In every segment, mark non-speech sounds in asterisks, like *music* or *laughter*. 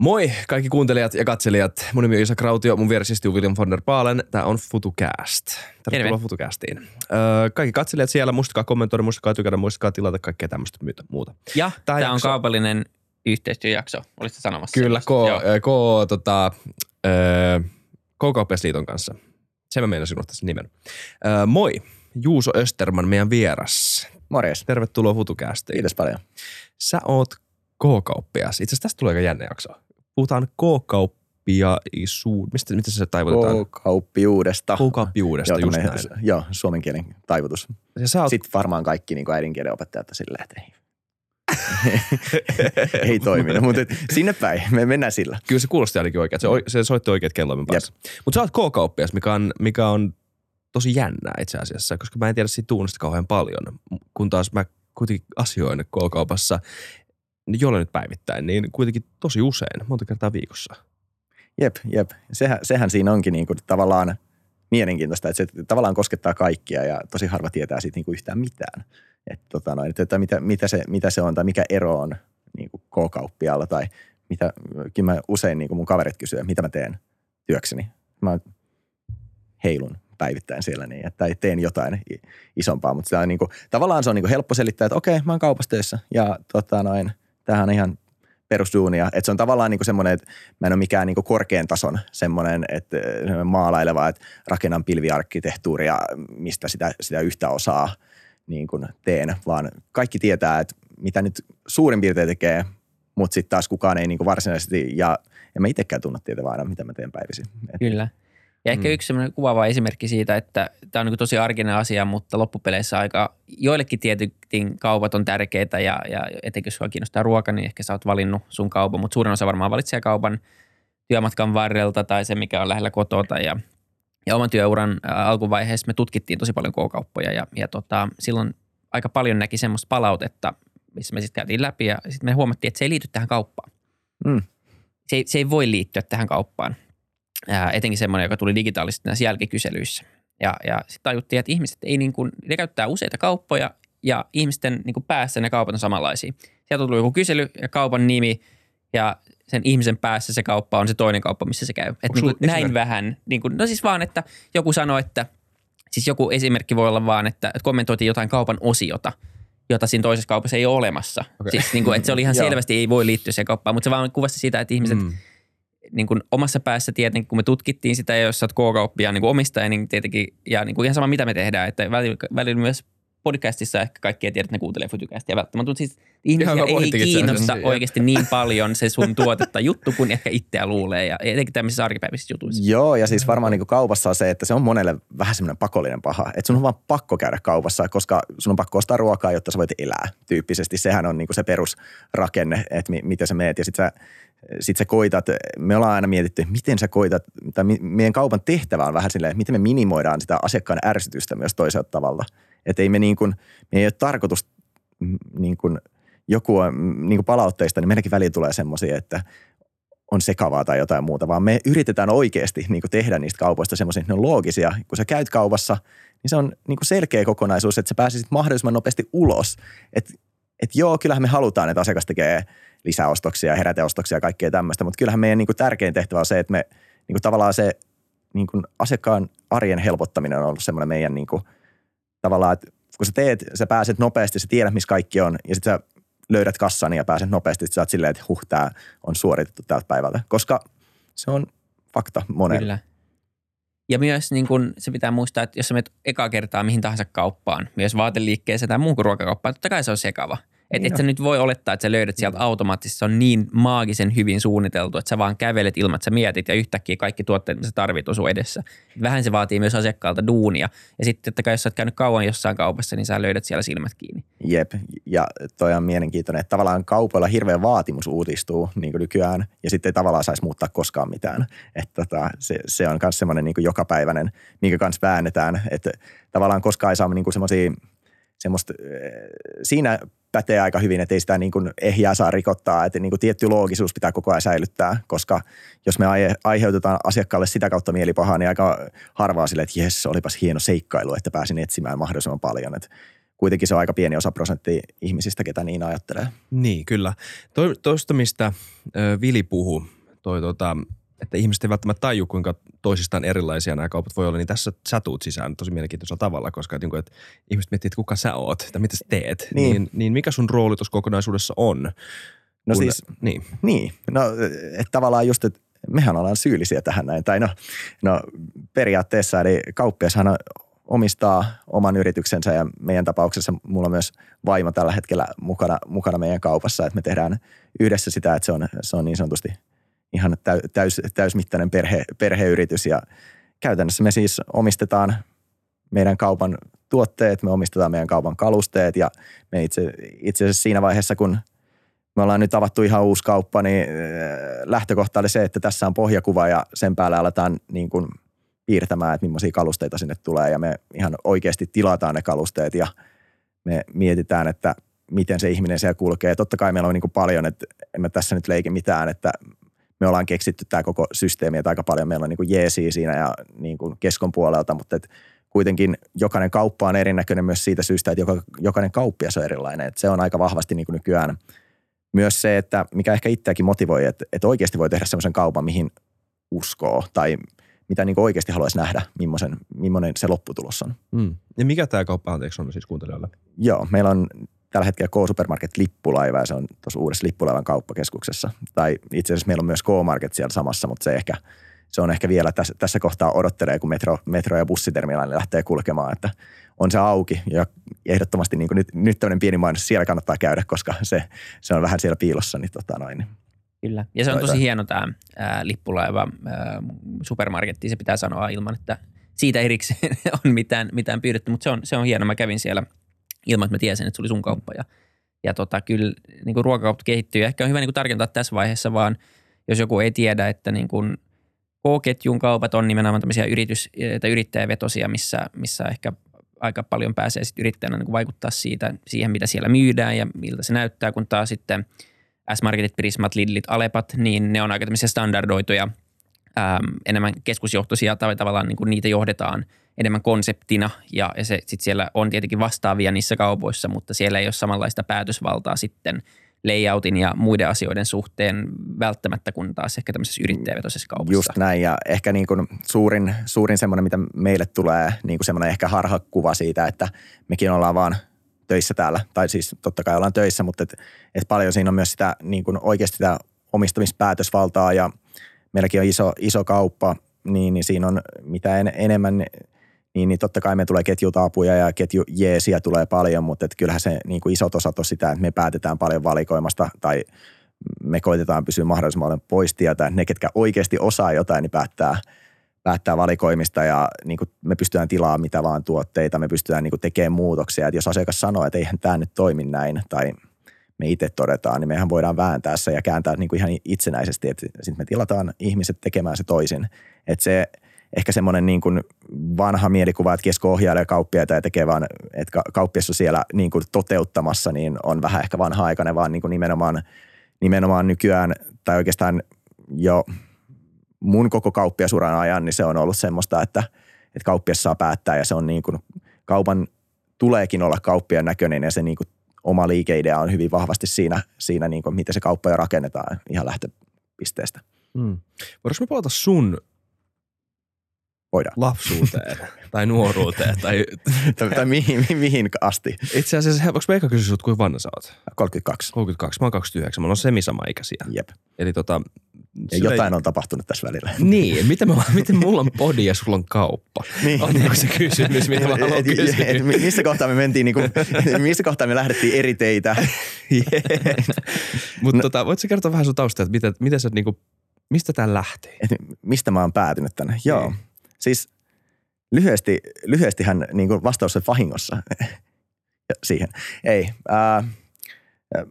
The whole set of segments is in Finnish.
Moi kaikki kuuntelijat ja katselijat. Mun nimi on Isa Krautio, mun vieressä istuu William von der Baalen. Tää on FutuCast. Tervetuloa Terve. FutuCastiin. Öö, kaikki katselijat siellä, muistakaa kommentoida, muistakaa tykätä, muistakaa tilata kaikkea tämmöistä myytä- muuta. Ja Tää tämä on jakso- kaupallinen yhteistyöjakso. Olisitte sanomassa Kyllä, K? Joo. ö, K, tota, öö, K-kauppiasliiton kanssa. Se mä meinasin unohtaa sen nimen. Öö, moi, Juuso Österman, meidän vieras. Morjes. Tervetuloa FutuCastiin. Kiitos paljon. Sä oot K-kauppias. Itse asiassa tästä tulee aika jännä jakso. Puhutaan K-kauppiaisuud... Mistä, mistä se taivutetaan? K-kauppiuudesta. K-kauppiuudesta, Joo, just näin. Joo, suomen kielen taivutus. Ja sä oot, Sitten varmaan kaikki niin äidinkielen opettajat silleen, että ei. *laughs* ei toiminut, mutta sinne päin. Me mennään sillä. kyllä se kuulosti ainakin oikein. Se, se soitti oikeat kelloimen päässä. Mutta sä oot K-kauppias, mikä on, mikä on tosi jännää itse asiassa, koska mä en tiedä siitä tuunista kauhean paljon. Kun taas mä kuitenkin asioin K-kaupassa, jolle nyt päivittäin, niin kuitenkin tosi usein, monta kertaa viikossa. Jep, jep. Sehän, sehän siinä onkin niin kuin tavallaan mielenkiintoista, että se tavallaan koskettaa kaikkia ja tosi harva tietää siitä niin kuin yhtään mitään. Että, tota noin, että, mitä, mitä, se, mitä se on tai mikä ero on niin kuin K-kauppialla tai mitä, mä usein niin kuin mun kaverit kysyy, mitä mä teen työkseni. Mä heilun päivittäin siellä niin, että tai teen jotain isompaa, mutta sitä on niin kuin, tavallaan se on niin kuin helppo selittää, että okei, mä oon kaupassa töissä ja tota noin, tämähän on ihan perusduunia. Että se on tavallaan niin semmoinen, että mä en ole mikään niin korkean tason semmoinen, että maalaileva, että rakennan pilviarkkitehtuuria, mistä sitä, sitä yhtä osaa niin kuin teen, vaan kaikki tietää, että mitä nyt suurin piirtein tekee, mutta sitten taas kukaan ei niin kuin varsinaisesti, ja en mä itsekään tunne tietävän aina, mitä mä teen päivisin. Et, Kyllä. Ja ehkä Mm. yksi semmoinen kuvaava esimerkki siitä, että tämä on niin tosi arkinen asia, mutta loppupeleissä aika, joillekin tietysti kaupat on tärkeitä ja, ja etenkin jos sua kiinnostaa ruoka, niin ehkä sä oot valinnut sun kaupan, mutta suurin osa varmaan valitsee kaupan työmatkan varrelta tai se, mikä on lähellä kotota ja ja oman työuran alkuvaiheessa me tutkittiin tosi paljon K-kauppoja ja, ja tota, silloin aika paljon näki semmoista palautetta, missä me sitten käytiin läpi ja sitten me huomattiin, että se ei liity tähän kauppaan. Mm. Se, ei, se ei voi liittyä tähän kauppaan. Ää, etenkin semmoinen, joka tuli digitaalisesti näissä jälkikyselyissä. Ja, ja sitten tajuttiin, että ihmiset ei niin kuin, ne käyttää useita kauppoja ja ihmisten niin kuin päässä ne kaupat on samanlaisia. Sieltä tuli joku kysely ja kaupan nimi ja sen ihmisen päässä se kauppa on se toinen kauppa, missä se käy. Et niin kuin näin vähän. Niin kuin, no siis vaan, että joku sanoi, että siis joku esimerkki voi olla vaan, että, että kommentoitiin jotain kaupan osiota, jota siinä toisessa kaupassa ei ole olemassa. Okay. Siis niin kuin, että se oli ihan *laughs* selvästi ei voi liittyä siihen kauppaan, mutta se vaan kuvasi sitä, että ihmiset Mm. Niin kuin omassa päässä tietenkin, kun me tutkittiin sitä, ja jos sä oot K-kauppia niin omistaja, niin tietenkin, ja niin kuin ihan sama mitä me tehdään, että välillä, välillä myös podcastissa ehkä kaikki ei tiedä, että ne kuuntelee Futucastia välttämättä, mutta siis ihmisiä ei kiinnosta *laughs* oikeasti niin paljon se sun tuotetta juttu, kun ehkä itseä luulee, ja etenkin tämmöisissä arkipäiväisissä jutuissa. Joo, ja siis varmaan niin kaupassa on se, että se on monelle vähän semmoinen pakollinen paha. Että sun on vaan pakko käydä kaupassa, koska sun on pakko ostaa ruokaa, jotta sä voit elää tyyppisesti. Sehän on niin se perusrakenne, että mi- miten sä meet. Ja sit sä, sit sä koitat, me ollaan aina mietitty, miten sä koitat, tai meidän kaupan tehtävä on vähän silleen, että miten me minimoidaan sitä asiakkaan ärsytystä myös toisella tavalla. Että ei me niin kuin, me ei ole tarkoitus mm, niin kuin, joku mm, niin kuin palautteista, niin meilläkin väliin tulee semmoisia, että on sekavaa tai jotain muuta, vaan me yritetään oikeasti niin kuin tehdä niistä kaupoista semmoisia, että ne on loogisia. Kun sä käyt kaupassa, niin se on niin kuin selkeä kokonaisuus, että sä pääsisit mahdollisimman nopeasti ulos. Että et joo, kyllähän me halutaan, että asiakas tekee lisäostoksia, heräteostoksia ja kaikkea tämmöistä, mutta kyllähän meidän niin kuin tärkein tehtävä on se, että me niin kuin tavallaan se niin kuin asiakkaan arjen helpottaminen on ollut semmoinen meidän niin kuin, tavallaan, että kun sä teet, sä pääset nopeasti, sä tiedät, missä kaikki on, ja sitten sä löydät kassan ja pääset nopeasti, sit sä oot silleen, että huh, tää on suoritettu tältä päivältä. Koska se on fakta monelle. Kyllä. Ja myös niin kun, se pitää muistaa, että jos sä menet ekaa kertaa mihin tahansa kauppaan, myös vaateliikkeeseen tai muuhun kuin ruokakauppaan, totta kai se on sekava. Että Niin et sä nyt voi olettaa, että sä löydät sieltä automaattisesti, se on niin maagisen hyvin suunniteltu, että sä vaan kävelet ilman, että sä mietit ja yhtäkkiä kaikki tuotteet, mitä sä tarvit, on sun edessä. Vähän se vaatii myös asiakkaalta duunia. Ja sitten kai, jos sä oot käynyt kauan jossain kaupassa, niin sä löydät siellä silmät kiinni. Jep, ja toi on mielenkiintoinen, että tavallaan kaupoilla hirveä vaatimus uutistuu niin kuin nykyään, ja sitten ei tavallaan saisi muuttaa koskaan mitään. Että tota, se, se on myös semmoinen niin jokapäiväinen, minkä kanssa väännetään, että tavallaan koskaan ei saa niin semmoisia semmoista, eh, siinä pätee aika hyvin, että ei sitä niin kuin ehjää saa rikottaa, että niin kuin tietty loogisuus pitää koko ajan säilyttää, koska jos me aihe- aiheutetaan asiakkaalle sitä kautta mielipahaa, niin aika harvaa sille, että jes, olipas hieno seikkailu, että pääsin etsimään mahdollisimman paljon, että kuitenkin se on aika pieni osa prosenttia ihmisistä, ketä niin ajattelee. Niin, kyllä. Tuosta, mistä Vili puhuu, toi tota, että ihmiset ei välttämättä taju, kuinka toisistaan erilaisia nämä kaupat voi olla, niin tässä sä tuut sisään tosi mielenkiintoisella tavalla, koska että, niin että ihmiset miettii, että kuka sä oot, että mitä sä teet, niin, niin, niin mikä sun rooli tuossa kokonaisuudessa on? No kun, siis, niin. niin. No, että tavallaan just, että mehän ollaan syyllisiä tähän näin. Tai no, no periaatteessa, eli kauppiashan omistaa oman yrityksensä ja meidän tapauksessa mulla on myös vaimo tällä hetkellä mukana, mukana meidän kaupassa, että me tehdään yhdessä sitä, että se on, se on niin sanotusti ihan täys, täysmittainen perhe, perheyritys ja käytännössä me siis omistetaan meidän kaupan tuotteet, me omistetaan meidän kaupan kalusteet ja me itse, itse asiassa siinä vaiheessa, kun me ollaan nyt avattu ihan uusi kauppa, niin äh, lähtökohta oli se, että tässä on pohjakuva ja sen päälle aletaan niin kuin piirtämään, että millaisia kalusteita sinne tulee ja me ihan oikeasti tilataan ne kalusteet ja me mietitään, että miten se ihminen siellä kulkee. Totta kai meillä on niin kuin paljon, että en mä tässä nyt leiki mitään, että me ollaan keksitty tämä koko systeemi, että aika paljon meillä on niin kuin jeesiä siinä ja niin kuin keskon puolelta, mutta että kuitenkin jokainen kauppa on erinäköinen myös siitä syystä, että joka, jokainen kauppias on erilainen. Että se on aika vahvasti niin kuin nykyään myös se, että mikä ehkä itseäkin motivoi, että, että oikeasti voi tehdä semmoisen kaupan, mihin uskoo tai mitä niin oikeasti haluaisi nähdä, millainen se lopputulos on. Mm. Ja mikä tämä kauppa anteeksi on siis kuuntelijoille? Joo, meillä on tällä hetkellä K-Supermarket lippulaiva ja se on tuossa uudessa lippulaivan kauppakeskuksessa. Tai itse asiassa meillä on myös K-Market siellä samassa, mutta se ehkä se on ehkä vielä tässä, tässä kohtaa odottelee, kun metro, metro ja bussiterminaali lähtee kulkemaan, että on se auki ja ehdottomasti niin nyt, nyt tämmöinen pieni mainos siellä kannattaa käydä, koska se, se on vähän siellä piilossa. Niin tota noin, niin Kyllä. Ja se on tosi hieno tämä ää, lippulaiva ää, supermarketti, se pitää sanoa ilman, että siitä erikseen *laughs* on mitään, mitään pyydetty, mutta se on, se on hieno. Mä kävin siellä ilman, että mä tiesin, että se oli sun kauppa. Ja, ja tota, kyllä niin kuin ruokakauppa kehittyy. Ehkä on hyvä niin kuin tarkentaa tässä vaiheessa vaan, jos joku ei tiedä, että niin kuin K-ketjun kaupat on nimenomaan tämmöisiä yritys- tai yrittäjävetosia, missä, missä ehkä aika paljon pääsee sit yrittäjänä niin kuin vaikuttaa siitä, siihen, mitä siellä myydään ja miltä se näyttää, kun taas sitten S-Marketit, Prismat, Lidlit, Alepat, niin ne on aika tämmöisiä standardoituja, ää, enemmän keskusjohtoisia tai tavallaan niin kuin niitä johdetaan – enemmän konseptina. Ja, ja se, sit siellä on tietenkin vastaavia niissä kaupoissa, mutta siellä ei ole samanlaista päätösvaltaa sitten layoutin ja muiden asioiden suhteen välttämättä kuin taas ehkä tämmöisessä yrittäjävetoisessa kaupassa. Just näin. Ja ehkä niin kuin suurin, suurin semmoinen, mitä meille tulee, niin kuin semmoinen ehkä harhakuva siitä, että mekin ollaan vaan töissä täällä, tai siis totta kai ollaan töissä, mutta et, et paljon siinä on myös sitä niin kuin oikeasti sitä omistamispäätösvaltaa ja meilläkin on iso, iso kauppa, niin, niin siinä on mitä en, enemmän niin, niin totta kai me tulee ketjutaapuja ja ketjujeesiä tulee paljon, mutta et kyllähän se niin kuin isot osat on sitä, että me päätetään paljon valikoimasta tai me koitetaan pysyä mahdollisimman pois tieltä. Ne, ketkä oikeasti osaa jotain, niin päättää, päättää valikoimista ja niin kuin me pystytään tilaamaan mitä vaan tuotteita, me pystytään niin kuin tekemään muutoksia. Et jos asiakas sanoo, että eihän tämä nyt toimi näin tai me itse todetaan, niin mehän voidaan vääntää se ja kääntää niin kuin ihan itsenäisesti, että sitten me tilataan ihmiset tekemään se toisin. Että se – ehkä semmoinen niin kuin vanha mielikuva, että kesko ohjailee kauppiaita ja tekee vaan, että kauppias on siellä niin kuin toteuttamassa, niin on vähän ehkä vanha-aikainen, vaan niin kuin nimenomaan, nimenomaan nykyään, tai oikeastaan jo mun koko kauppiasuran ajan, niin se on ollut semmoista, että, että kauppias saa päättää ja se on niin kuin, kaupan tuleekin olla kauppian näköinen ja se niin kuin oma liikeidea on hyvin vahvasti siinä, siinä niin kuin, miten se kauppa jo rakennetaan ihan lähtöpisteestä. Hmm. Voidaanko me palata sun Voidaan. lapsuuteen *laughs* tai nuoruuteen tai, tai, tai mihin, mihin asti. Itse asiassa, voiko Veikka kysyä sinut, kuinka vanha sä oot? 32. 32, mä oon 29, mä oon semisama ikäisiä. Jep. Eli tota, ja jotain ei... on tapahtunut tässä välillä. *laughs* Niin, miten, mä, miten mulla on podi ja sulla on kauppa? *laughs* Niin. On niin se kysymys, mitä mä haluan *laughs* kysyä. missä kohtaa me mentiin, niin kuin, missä kohtaa me lähdettiin eri teitä? Mutta no. tota, voitko kertoa vähän sun taustaa, että miten, miten sä, niin kuin, mistä tämä lähti? mistä mä oon päätynyt tänne? Joo. Niin. Siis lyhyesti, lyhyestihän niin kuin vastaus on vahingossa siihen. Ei. Ää,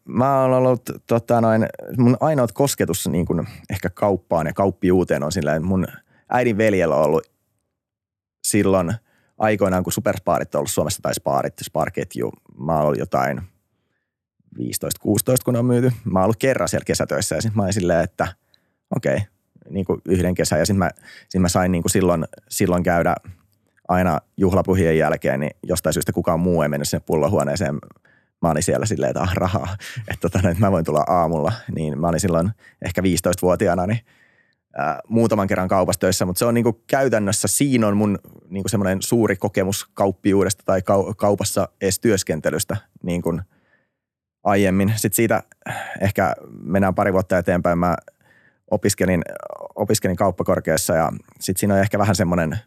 mä oon ollut tota noin, mun ainoat kosketus niin kuin ehkä kauppaan ja kauppiuuteen on sillä, että mun äidin veljellä on ollut silloin aikoinaan, kun superspaarit on ollut Suomessa tai spaarit, sparketju. Mä oon ollut jotain 15-16, kun on myyty. Mä oon ollut kerran siellä kesätöissä ja sitten mä olin silleen, että okei, okay, niin kuin yhden kesän ja sitten mä, sit mä sain niin kuin silloin, silloin käydä aina juhlapuhien jälkeen, niin jostain syystä kukaan muu ei mennyt sinne pullohuoneeseen. Mä olin siellä silleen, että ah, rahaa, että, tota, että mä voin tulla aamulla. Niin mä olin silloin ehkä 15-vuotiaana, niin muutaman kerran kaupassa töissä, mutta se on niinku käytännössä, siinä on mun niinku semmoinen suuri kokemus kauppiuudesta tai kau- kaupassa edes työskentelystä niin kuin aiemmin. Sitten siitä ehkä mennään pari vuotta eteenpäin. Mä opiskelin, opiskelin kauppakorkeassa ja sitten siinä on ehkä vähän semmoinen,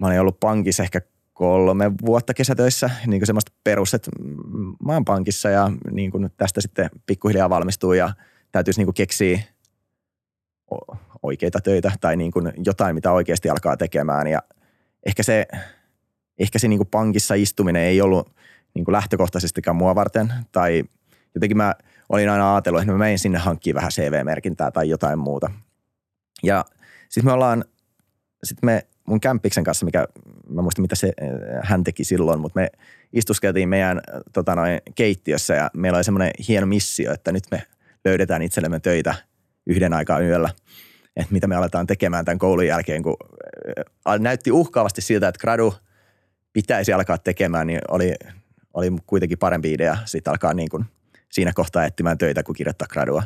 mä olin ollut pankissa ehkä kolme vuotta kesätöissä, niin kuin semmoista perus, että pankissa ja niin kuin tästä sitten pikkuhiljaa valmistuu ja täytyisi niin kuin keksiä oikeita töitä tai niin kuin jotain, mitä oikeasti alkaa tekemään ja ehkä se, ehkä se niin kuin pankissa istuminen ei ollut niin kuin lähtökohtaisestikaan mua varten tai jotenkin mä olin aina ajatellut, että mä menin sinne hankkimaan vähän CV-merkintää tai jotain muuta. Ja sitten me ollaan, sitten me mun kämppiksen kanssa, mikä mä muistan mitä se, äh, hän teki silloin, mutta me istuskeltiin meidän äh, tota noin, keittiössä ja meillä oli semmoinen hieno missio, että nyt me löydetään itsellemme töitä yhden aikaa yöllä. Että mitä me aletaan tekemään tämän koulun jälkeen, kun äh, näytti uhkaavasti siltä, että gradu pitäisi alkaa tekemään, niin oli, oli kuitenkin parempi idea sitten alkaa niin kuin siinä kohtaa etsimään töitä, kun kirjoittaa gradua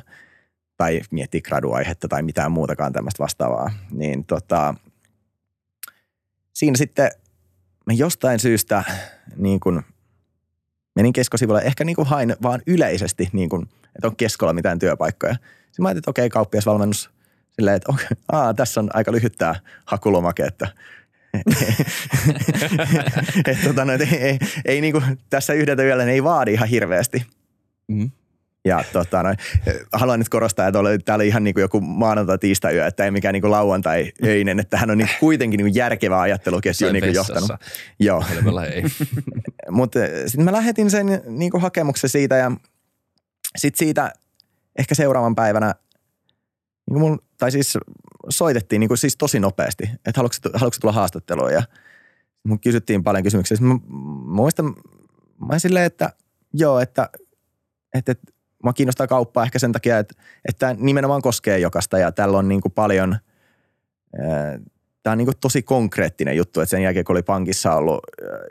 tai miettiä graduaihetta tai mitään muutakaan tämmöistä vastaavaa. Niin tota, siinä sitten mä jostain syystä niin kuin menin keskosivulle, ehkä niin kuin hain vaan yleisesti, niin kuin, että on keskolla mitään työpaikkoja. Sitten mä ajattelin, että okei, kauppiasvalmennus silleen, että okay, aa, tässä on aika lyhyt tämä hakulomake, että *laughs* et, tota, no, et, ei, ei, ei niin kuin, tässä yhdeltä yöllä ei vaadi ihan hirveästi. Mm. Ja tota, noin, haluan nyt korostaa, että tämä oli ihan niin kuin joku maanantai tiistai yö, että ei mikään niin kuin lauantai öinen, että hän on niin kuitenkin niin kuin järkevä ajatteluketju niin kuin johtanut. Joo. *laughs* Mutta eh, sitten mä lähetin sen niin kuin hakemuksen siitä ja sitten siitä ehkä seuraavan päivänä, niin mun, tai siis soitettiin niin kuin siis tosi nopeasti, että haluatko, haluatko tulla haastatteluun ja mun kysyttiin paljon kysymyksiä. Mä, mä muistan, mä silleen, että joo, että, että, että Mua kiinnostaa kauppaa ehkä sen takia, että, että nimenomaan koskee jokasta ja tällä on niin kuin paljon, tämä on niin kuin tosi konkreettinen juttu, että sen jälkeen kun oli pankissa ollut,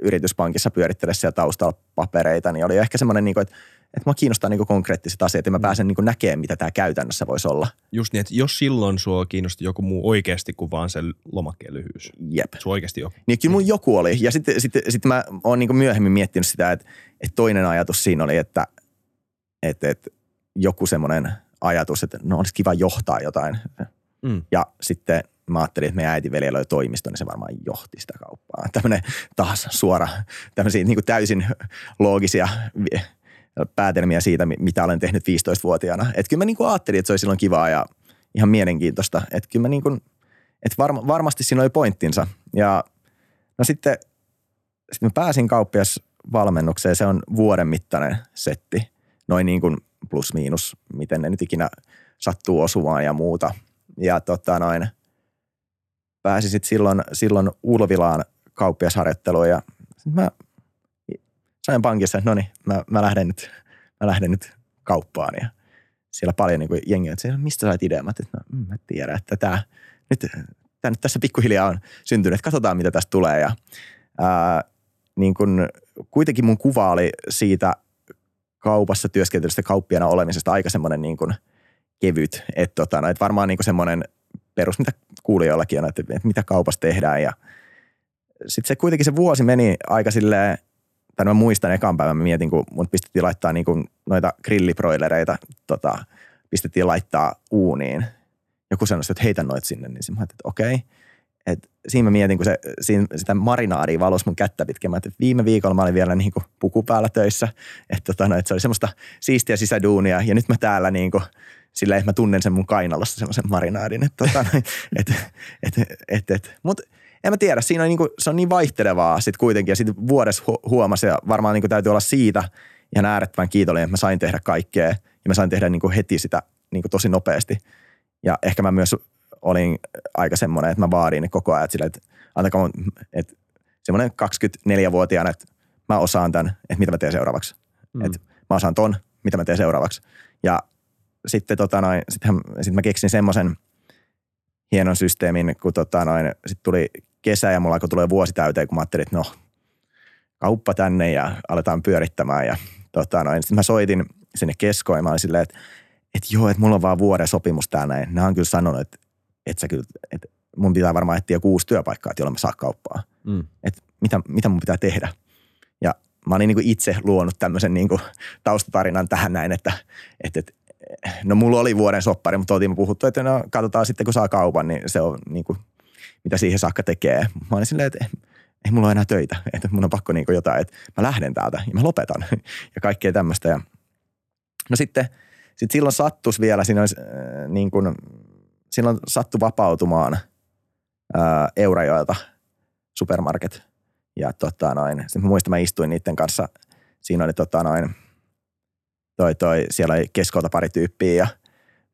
yrityspankissa pyörittelessä siellä taustalla papereita, niin oli ehkä semmoinen, niin kuin, että, että mua kiinnostaa niin kuin konkreettiset asiat ja mä mm. pääsen niin kuin näkemään, mitä tämä käytännössä voisi olla. Just niin, että jos silloin sua kiinnosti joku muu oikeasti kuin vaan se lomakkeen lyhyys. Jep. Sua oikeasti joku. Niin kyllä mun joku oli. Ja sitten sit, sit mä oon niin myöhemmin miettinyt sitä, että, että toinen ajatus siinä oli, että – että, että joku semmoinen ajatus, että no olisi kiva johtaa jotain. Mm. Ja sitten mä ajattelin, että meidän äiti veljellä oli toimisto, niin se varmaan johti sitä kauppaa. Tämmöinen taas suora, tämmöisiä niin kuin täysin loogisia päätelmiä siitä, mitä olen tehnyt 15-vuotiaana. Että kyllä mä niin kuin ajattelin, että se olisi silloin kivaa ja ihan mielenkiintoista. Että kyllä mä niin kuin, että varma, varmasti siinä oli pointtinsa. Ja no sitten, sitten mä pääsin kauppiasvalmennukseen, se on vuoden mittainen setti noin niin kuin plus miinus, miten ne nyt ikinä sattuu osumaan ja muuta. Ja tota noin, pääsin sitten silloin, silloin Ulvilaan kauppiasharjoitteluun ja mä sain pankissa, että no niin, mä, mä, lähden nyt, mä lähden nyt kauppaan ja siellä paljon niin jengiä, että mistä sait idean? Mä että no, mm, mä tiedän, että tämä nyt, tämä nyt tässä pikkuhiljaa on syntynyt, että katsotaan mitä tästä tulee ja ää, niin kun, kuitenkin mun kuva oli siitä kaupassa työskentelystä kauppiana olemisesta aika semmoinen niin kuin kevyt. Että tota, no, et varmaan niin kuin semmoinen perus, mitä kuulijoillakin on, että, että mitä kaupassa tehdään. Ja sitten se kuitenkin se vuosi meni aika silleen, tai mä muistan ekan päivän, mä mietin, kun mun pistettiin laittaa niin kuin noita grilliproilereita, tota, pistettiin laittaa uuniin. Joku sanoi, että heitä noit sinne, niin mä että okei. Okay. Et siinä mä mietin, kun se, siinä, sitä marinaadia valos mun kättä pitkin. Mä, että viime viikolla mä olin vielä niin kuin puku päällä töissä. Että, tota, no, että se oli semmoista siistiä sisäduunia. Ja nyt mä täällä niin kuin, sillä että mä tunnen sen mun kainalossa semmoisen marinaadin. Että, tota, *laughs* et, et, et, et. Mutta en mä tiedä, siinä on niin kuin, se on niin vaihtelevaa sitten kuitenkin. Ja sitten vuodessa huomasi ja varmaan niin kuin täytyy olla siitä ihan äärettömän kiitollinen, että mä sain tehdä kaikkea. Ja mä sain tehdä niin kuin heti sitä niin kuin tosi nopeasti. Ja ehkä mä myös olin aika semmoinen, että mä vaadin koko ajan, että, sille, että antakaa mun, että semmoinen 24-vuotiaana, että mä osaan tämän, että mitä mä teen seuraavaksi. Mm. Että mä osaan ton, mitä mä teen seuraavaksi. Ja sitten tota noin, sit mä keksin semmoisen hienon systeemin, kun tota noin, sit tuli kesä ja mulla alkoi tulee vuosi täyteen, kun mä ajattelin, että no, kauppa tänne ja aletaan pyörittämään. Ja tota, noin. Sitten mä soitin sinne keskoon ja mä olin silleen, että, että joo, että mulla on vaan vuoden sopimus tää näin. Nämä on kyllä sanonut, että, että, sä kyllä, että mun pitää varmaan etsiä kuusi työpaikkaa, että jolla mä saa kauppaa. Mm. Että mitä, mitä mun pitää tehdä. Ja mä olin niin kuin itse luonut tämmöisen niin kuin taustatarinan tähän näin, että, että, että no mulla oli vuoden soppari, mutta oltiin puhuttu, että no katsotaan sitten kun saa kaupan, niin se on niin kuin, mitä siihen saakka tekee. Mä olin silleen, että ei mulla ole enää töitä, että mun on pakko niin kuin jotain, että mä lähden täältä ja mä lopetan *laughs* ja kaikkea tämmöistä. Ja no sitten sit silloin sattus vielä, siinä olisi, äh, niin kuin, silloin sattu vapautumaan äh, Eurajoelta supermarket. Ja tota noin, sitten muistan, mä istuin niiden kanssa, siinä oli tota noin, toi, toi, siellä oli keskolta pari tyyppiä ja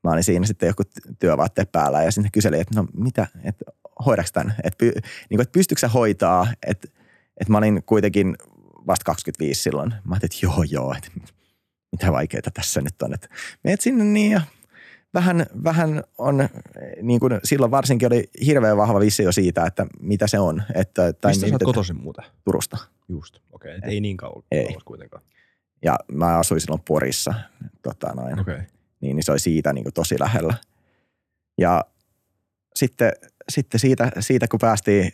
mä olin siinä sitten joku työvaatteet päällä ja sitten kyseli, että no mitä, että hoidaks tämän, että, py, niin että pystyykö sä hoitaa, että, että mä olin kuitenkin vasta 25 silloin. Mä ajattelin, että joo joo, että mitä vaikeita tässä nyt on, että meet sinne niin ja vähän, vähän on, niin kuin silloin varsinkin oli hirveän vahva visio siitä, että mitä se on. Että, tai Mistä sä oot kotoisin muuten? Turusta. Just, okei. Okay. Ei niin kauan ei. kuitenkaan. Ja mä asuin silloin Porissa, tota noin. Okay. Niin, niin se oli siitä niin kuin tosi lähellä. Ja sitten, sitten siitä, siitä, kun päästiin,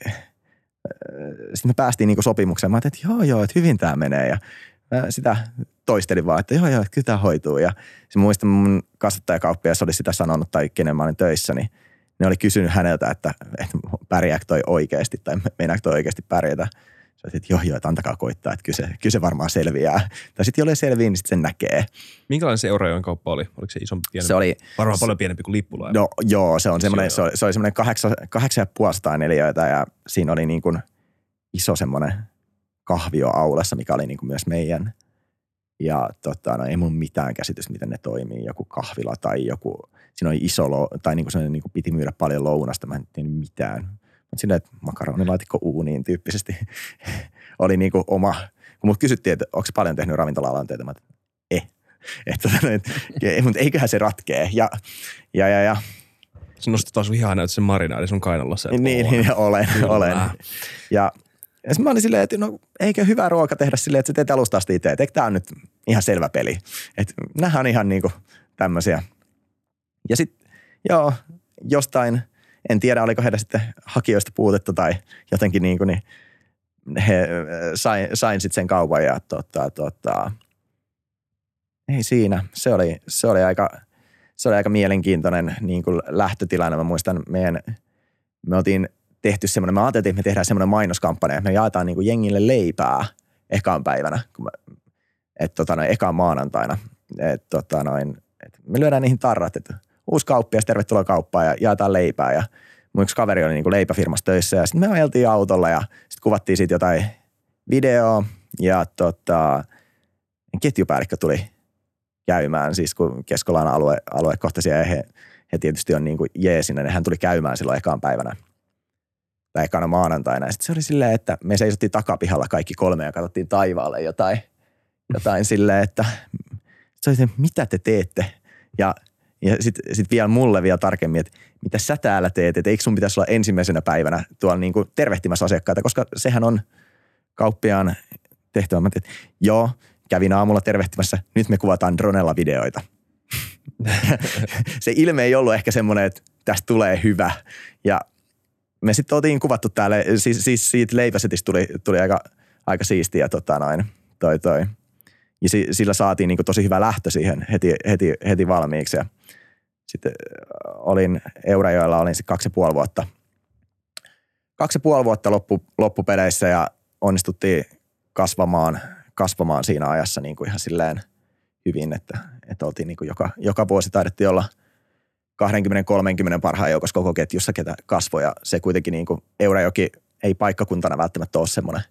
sitten me päästiin niin kuin sopimukseen. Mä ajattelin, että joo, joo, että hyvin tämä menee. Ja sitä toistelin vaan, että joo, joo, kyllä tämä hoituu. Ja se muistan mun kasvattajakauppias oli sitä sanonut tai kenen mä olin töissä, niin ne oli kysynyt häneltä, että, että pärjääkö toi oikeasti tai meinaako toi oikeasti pärjätä. Sä että joo, joo, että antakaa koittaa, että kyllä se, kyllä se varmaan selviää. Tai sitten jolle selviää, niin sitten sen näkee. Minkälainen se Eurajoen kauppa oli? Oliko se isompi, pienempi? Se oli... Varmaan paljon pienempi kuin lippulaiva. No joo, se on semmoinen, se, oli, se oli semmoinen kahdeksan, kahdeksan ja puolestaan neliöitä ja siinä oli niin kuin iso semmoinen kahvio aulassa, mikä oli niin kuin myös meidän. Ja tota, no, ei mun mitään käsitystä, miten ne toimii. Joku kahvila tai joku, siinä oli iso, lo, tai niin kuin niin kuin piti myydä paljon lounasta. Mä en tiedä mitään mutta silleen, että makaronilaatikko uuniin tyyppisesti *laughs* oli niinku oma, kun mut kysyttiin, että onko paljon tehnyt ravintola-alan töitä, mä että eh. *laughs* Et, et, mutta eiköhän se ratkee. Ja, ja, ja, ja se nostetaan sun ihan näytä sen marinaadi sun kainalossa. Niin, niin, *laughs* olen, olen. Ja, ja mä olin silleen, että no eikö hyvä ruoka tehdä silleen, että sä teet alusta asti itse. Eikö tää on nyt ihan selvä peli. Että nämähän on ihan niinku tämmöisiä. Ja sitten joo, jostain – en tiedä, oliko heidän sitten hakijoista puutetta tai jotenkin niin kuin, niin he sain, sain sitten sen kaupan ja tota, tota, ei siinä. Se oli, se oli aika, se oli aika mielenkiintoinen niin kuin lähtötilanne. Mä muistan meidän, me oltiin tehty semmoinen, me ajateltiin, että me tehdään semmoinen mainoskampanja, että me jaetaan niin kuin jengille leipää ekaan päivänä, kun me, et, tota, noin, ekaan maanantaina. Et, tota, noin, et me lyödään niihin tarrat, että uusi kauppias, tervetuloa kauppaan ja jaetaan leipää. Ja mun yksi kaveri oli niin kuin leipäfirmassa töissä ja sitten me ajeltiin autolla ja sitten kuvattiin siitä jotain videoa ja tota, ketjupäällikkö tuli käymään, siis kun Keskolan alue, aluekohtaisia ja he, he tietysti on niin kuin jeesinä, niin hän tuli käymään silloin ekaan päivänä tai ekana maanantaina. Sitten se oli silleen, että me seisottiin takapihalla kaikki kolme ja katsottiin taivaalle jotain, jotain silleen, että se oli se, mitä te teette? Ja ja sitten sit vielä mulle vielä tarkemmin, että mitä sä täällä teet, että eikö sun pitäisi olla ensimmäisenä päivänä tuolla niin kuin tervehtimässä asiakkaita, koska sehän on kauppiaan tehtävä. Mä tein, joo, kävin aamulla tervehtimässä, nyt me kuvataan dronella videoita. *laughs* se ilme ei ollut ehkä semmoinen, että tästä tulee hyvä. Ja me sitten oltiin kuvattu täällä, siis, siis siitä leipäsetistä tuli, tuli aika, aika siistiä tota noin, toi toi. Ja sillä saatiin niin tosi hyvä lähtö siihen heti, heti, heti valmiiksi. Ja sitten olin Eurajoella, olin sitten kaksi ja puoli vuotta. Kaksi ja puoli vuotta loppu, loppupeleissä ja onnistuttiin kasvamaan, kasvamaan siinä ajassa niin kuin ihan silleen hyvin, että, että oltiin niin kuin joka, joka vuosi taidettiin olla 20-30 parhaan joukossa koko ketjussa, ketä kasvoja. Se kuitenkin niin kuin Eurajoki ei paikkakuntana välttämättä ole semmoinen,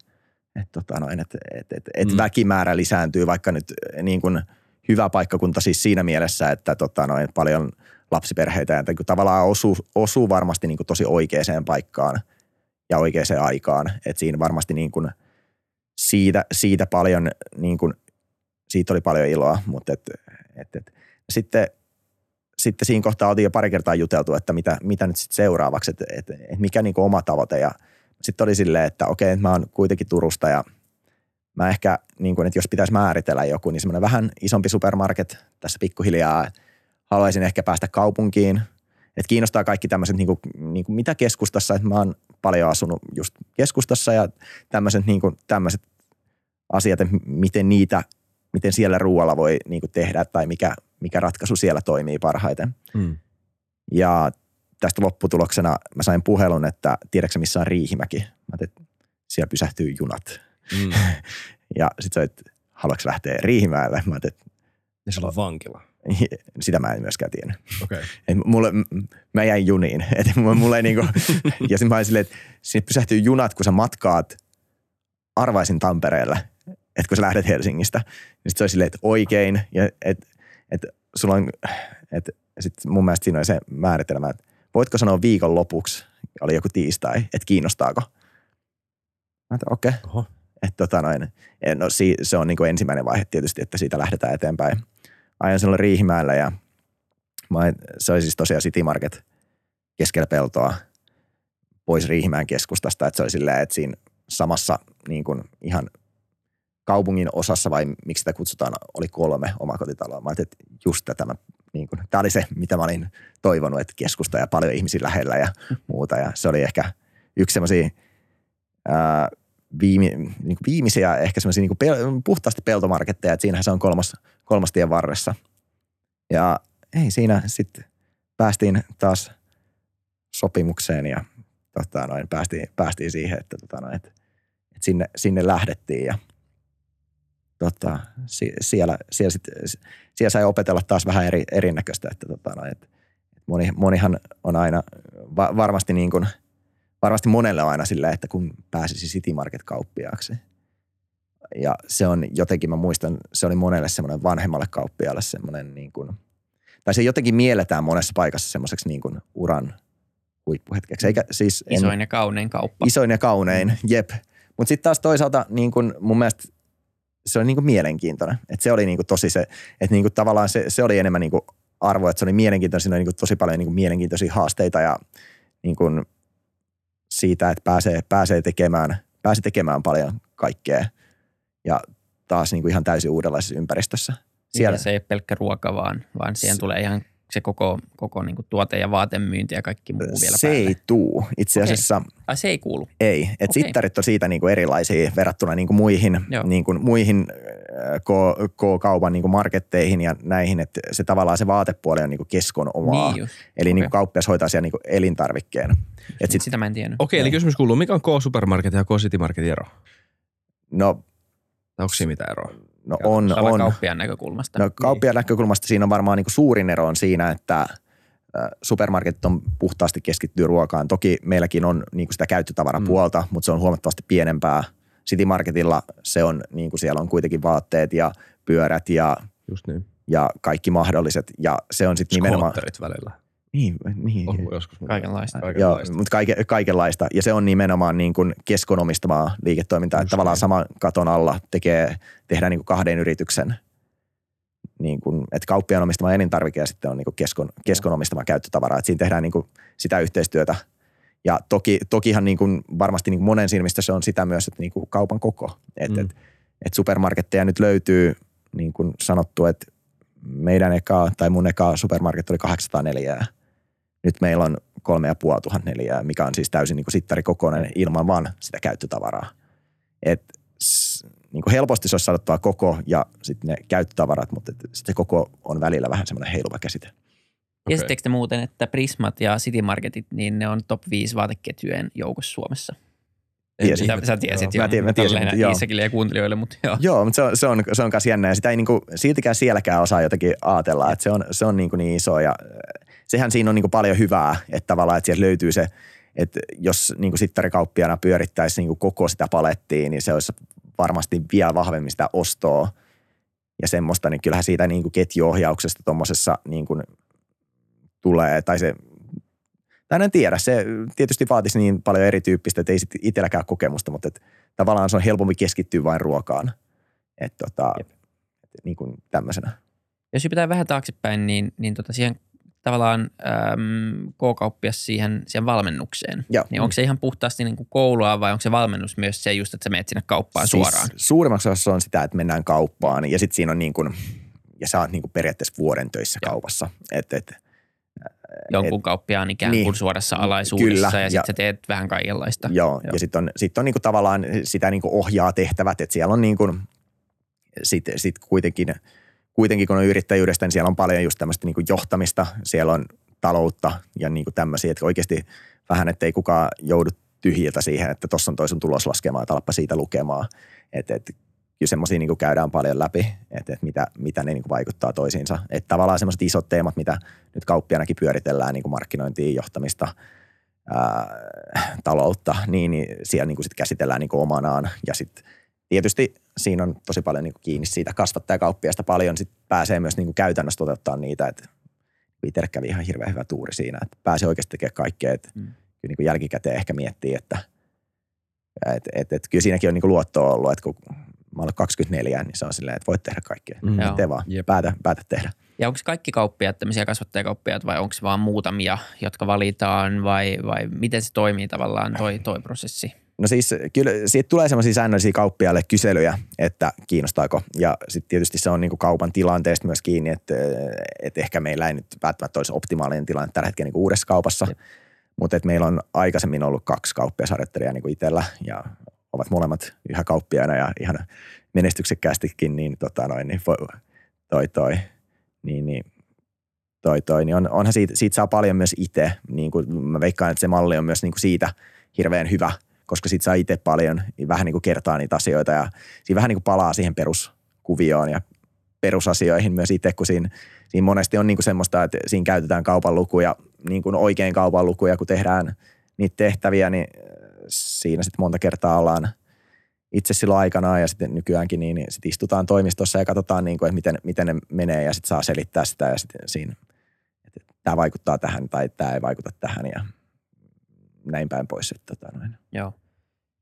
että, tota noin, että, että, että, että mm. väkimäärä lisääntyy, vaikka nyt niin kuin hyvä paikkakunta siis siinä mielessä, että tota noin, paljon – lapsiperheitä ja niin tavallaan osuu, osuu varmasti niin kuin tosi oikeaan paikkaan ja oikeaan aikaan. Että siinä varmasti niin kuin siitä, siitä paljon, niin kuin, siitä oli paljon iloa, mutta et, et, et. sitten, sitten siinä kohtaa oltiin jo pari kertaa juteltu, että mitä, mitä nyt sitten seuraavaksi, että et, et mikä niin oma tavoite ja sitten oli silleen, että okei, että mä oon kuitenkin Turusta ja mä ehkä, niin kuin, että jos pitäisi määritellä joku, niin semmoinen vähän isompi supermarket tässä pikkuhiljaa. Haluaisin ehkä päästä kaupunkiin. Että kiinnostaa kaikki tämmöiset, niin kuin, niin kuin mitä keskustassa, että mä oon paljon asunut just keskustassa ja tämmöiset, niin kuin, tämmöiset asiat, että miten niitä, miten siellä ruoalla voi niin kuin tehdä tai mikä, mikä ratkaisu siellä toimii parhaiten. Mm. Ja tästä lopputuloksena mä sain puhelun, että tiedätkö missä on Riihimäki? Mä että siellä pysähtyy junat. Mm. *laughs* Ja sit se, että haluatko lähteä Riihimäelle? Mä ajattelin, Ja se on vankila. että *laughs* sitä mä en myöskään tiennyt. Okay. *laughs* Et mulle, mä jäin juniin. Et mulle, mulle ei niinku, ja sitten mä olin silleen, että sinne pysähtyy junat, kun sä matkaat arvaisin Tampereelle, että kun sä lähdet Helsingistä. Niin sit se oli silleen, että oikein. Ja et, et sulla on, et, sit mun mielestä siinä oli se määritelmä, että voitko sanoa viikon lopuksi, oli joku tiistai, että kiinnostaako. Mä että okei. Okay. Että tota noin, eh, no si, se on niin kuin ensimmäinen vaihe tietysti, että siitä lähdetään eteenpäin. Ajan silloin Riihimäellä ja mä, se oli siis tosiaan City Market keskellä peltoa pois Riihimäen keskustasta, että se oli silleen, että siinä samassa niin kuin ihan kaupungin osassa vai miksi sitä kutsutaan, oli kolme omakotitaloa. Mä ajattelin, että just tätä mä, niin kuin, tämä oli se, mitä mä olin toivonut, että keskusta ja paljon ihmisiä lähellä ja muuta. Ja se oli ehkä yksi semmoisia ää, viimi, niin viimeisiä ehkä semmoisia niin pel, puhtaasti peltomarketteja, että siinähän se on kolmas, kolmas tien varressa. Ja ei siinä sitten päästiin taas sopimukseen ja tota, noin, päästiin, päästiin siihen, että, tota, noin, että, että sinne, sinne lähdettiin ja tota, si, siellä, siellä, sit, siellä sai opetella taas vähän eri, erinäköistä, että, tota, noin, että moni, monihan on aina va, varmasti niin kuin, varmasti monelle on aina sillä, että kun pääsisi City Market-kauppiaaksi. Ja se on jotenkin, mä muistan, se oli monelle semmoinen vanhemmalle kauppiaalle semmoinen niin kuin, tai se jotenkin mielletään monessa paikassa semmoiseksi niin kuin uran huippuhetkeksi. Eikä siis en, Isoin ja kaunein kauppa. isoin ja kaunein, jep. Mutta sitten taas toisaalta niin kun mun mielestä se oli niin kuin mielenkiintoinen. Et se oli niin kuin tosi se, että niin kuin tavallaan se, se oli enemmän niin kuin arvo, että se oli mielenkiintoinen. Siinä oli niin kuin tosi paljon niin kuin mielenkiintoisia haasteita ja niin kuin siitä, että pääsee, pääsee, tekemään, pääsee tekemään paljon kaikkea ja taas niin kuin ihan täysin uudenlaisessa ympäristössä. Siellä se ei ole pelkkä ruoka, vaan, vaan siihen tulee ihan se koko, koko niin kuin tuote- ja vaatemyynti ja kaikki muu vielä se päälle. ei tuu. Itse asiassa Ai se ei kuulu. Ei, että Okei. sittarit on siitä niinku erilaisia verrattuna niinku muihin, Joo. niinku muihin äh, K- K-kaupan niinku marketteihin ja näihin, että se tavallaan se vaatepuoli on niinku keskon omaa. Niin just. Eli Okei. niinku kauppias hoitaa siellä niinku elintarvikkeen. Et sit, Sitä mä en tiennyt. Okei, eli kysymys kuuluu, mikä on K-supermarketin ja K-city marketin ero? no, onko siinä mitään eroa? No on, Tällä on. kauppiaan näkökulmasta. No kauppiaan näkökulmasta siinä on varmaan niinku suurin ero on siinä, että supermarketit on puhtaasti keskittyy ruokaan. Toki meilläkin on niinku sitä käyttötavarapuolta, mm. mutta se on huomattavasti pienempää. City Marketilla se on, niin kuin siellä on kuitenkin vaatteet ja pyörät ja, Just niin. ja kaikki mahdolliset. Ja se on sitten nimenomaan... Välillä. Niin, niin. On joskus. Kaikenlaista. mielestä. Joo, Kaikenlaista. mutta kaike, kaikenlaista. Ja se on nimenomaan niin kuin keskon omistamaa liiketoimintaa. Just Että tavallaan niin. saman katon alla tekee, tehdään niin kuin kahden yrityksen, niin kuin, että kauppiaan omistama elintarvike ja sitten on niin kuin keskon, keskon omistama käyttötavara. Että siinä tehdään niin kuin sitä yhteistyötä. Ja toki, tokihan niin kuin varmasti niin kuin monen silmistä se on sitä myös, että niin kuin kaupan koko. Että Mm. et, et supermarketteja nyt löytyy, niin kuin sanottu, että meidän eka tai mun eka supermarket oli 804 nyt meillä on kolme ja puoli tuhat neliöä, mikä on siis täysin niin kuin sittarikokoinen ilman vaan sitä käyttötavaraa. Et, niin kuin helposti se olisi sanottava koko ja sitten ne käyttötavarat, mutta se koko on välillä vähän semmoinen heiluva käsite. Tiesittekö te muuten, että Prismat ja City Marketit, niin ne on top 5 vaateketjujen joukossa Suomessa? Tiesin. Sä, sä tiesit Joo. jo. Mä tiesin- mä tiesin, mutta joo. Ja kuuntelijoille, mutta joo. Joo, mutta se on, se on, se on myös jännä ja sitä ei niin kuin, siltikään sielläkään osaa jotenkin ajatella, että se on, se on niin, kuin niin iso ja sehän siinä on niin kuin paljon hyvää, että tavallaan, että sieltä löytyy se, että jos niin kuin sittarikauppiana pyörittäisi niin kuin koko sitä palettia, niin se olisi varmasti vielä vahvemmin sitä ostoa ja semmoista, niin kyllähän siitä niin kuin ketjuohjauksesta tuommoisessa niin kuin tulee, tai se, tai en tiedä, se tietysti vaatisi niin paljon erityyppistä, että ei sitten itselläkään kokemusta, mutta että tavallaan se on helpompi keskittyä vain ruokaan. Että tota, et niin kuin tämmöisenä. Jos hypätään vähän taaksepäin, niin, niin tota siihen tavallaan äm, K-kauppias siihen, siihen valmennukseen. Joo. Niin onko se ihan puhtaasti niin kuin koulua vai onko se valmennus myös se just, että sä menet sinne kauppaan suoraan? Siis suurimmaksi osassa on sitä, että mennään kauppaan ja sitten siinä on niin kuin, ja sä oot niin kuin periaatteessa vuoden töissä Joo. kaupassa. Et, et, Jonkun kauppiaan ikään kuin niin. suorassa alaisuudessa Kyllä, ja sitten sä teet vähän kaikenlaista. Joo, Joo. Ja sitten on, sit on niinku tavallaan sitä niinku ohjaa tehtävät, että siellä on niinku, sit, sit kuitenkin, kuitenkin kun on yrittäjyydestä, niin siellä on paljon just tämmöistä niinku johtamista, siellä on taloutta ja niinku tämmöisiä, että oikeasti vähän, ettei kukaan joudu tyhjiltä siihen, että tuossa on toi sun tuloslaskelma, että siitä lukemaan. Että et, kyllä semmoisia niinku käydään paljon läpi, että et mitä, mitä ne niinku vaikuttaa toisiinsa. Että tavallaan semmoiset isot teemat, mitä nyt kauppianakin pyöritellään, niin kuin markkinointia, johtamista, ää, taloutta, niin, niin siellä niin kuin sit käsitellään niin kuin omanaan. Ja sitten tietysti siinä on tosi paljon niin kuin kiinni siitä kasvattajakauppiasta paljon. Sitten pääsee myös niin kuin käytännössä toteuttaa niitä, että itselle kävi ihan hirveän hyvä tuuri siinä, että pääsee oikeasti tekemään kaikkea. Että Mm. kyllä niin kuin jälkikäteen ehkä miettii, että et, et, et, kyllä siinäkin on niin kuin luottoa ollut, että kun mä olen 24, niin se on silleen, että voit tehdä kaikkea. Mm. Mm. Joo. Tee vaan, Jep. päätä, päätä tehdä. Ja onko kaikki kauppiaat tämmöisiä kasvattajakauppiaat vai onko se vaan muutamia, jotka valitaan vai, vai miten se toimii tavallaan toi, toi prosessi? No siis kyllä siitä tulee semmoisia säännöllisiä kauppiaille kyselyjä, että kiinnostaako. Ja sitten tietysti se on niin kuin kaupan tilanteesta myös kiinni, että, että ehkä meillä ei nyt välttämättä olisi optimaalinen tilanne tällä hetkellä niin kuin uudessa kaupassa. Jep. Mutta että meillä on aikaisemmin ollut kaksi kauppiasharjoittelijaa niin kuin itsellä ja ovat molemmat yhä kauppiaina ja ihan menestyksekkäästikin, niin, tota noin, niin voi- toi toi, niin, niin toi toi, niin on, onhan siitä, siitä saa paljon myös itse. Niin kuin mä veikkaan, että se malli on myös niin kuin siitä hirveän hyvä, koska sit saa itse paljon niin vähän niin kuin kertaa niitä asioita ja siinä vähän niin kuin palaa siihen peruskuvioon ja perusasioihin myös itse, kun siinä, siinä monesti on niin kuin semmoista, että siinä käytetään kaupan lukuja, niin kuin oikein kaupan lukuja, kun tehdään niitä tehtäviä, niin siinä sitten monta kertaa ollaan itse silloin aikanaan ja sitten nykyäänkin, niin, niin sitten istutaan toimistossa ja katsotaan, niin kuin, että miten, miten ne menee ja sitten saa selittää sitä ja sitten siinä, että tämä vaikuttaa tähän tai tämä ei vaikuta tähän ja näin päin pois. Että, tota noin. Joo.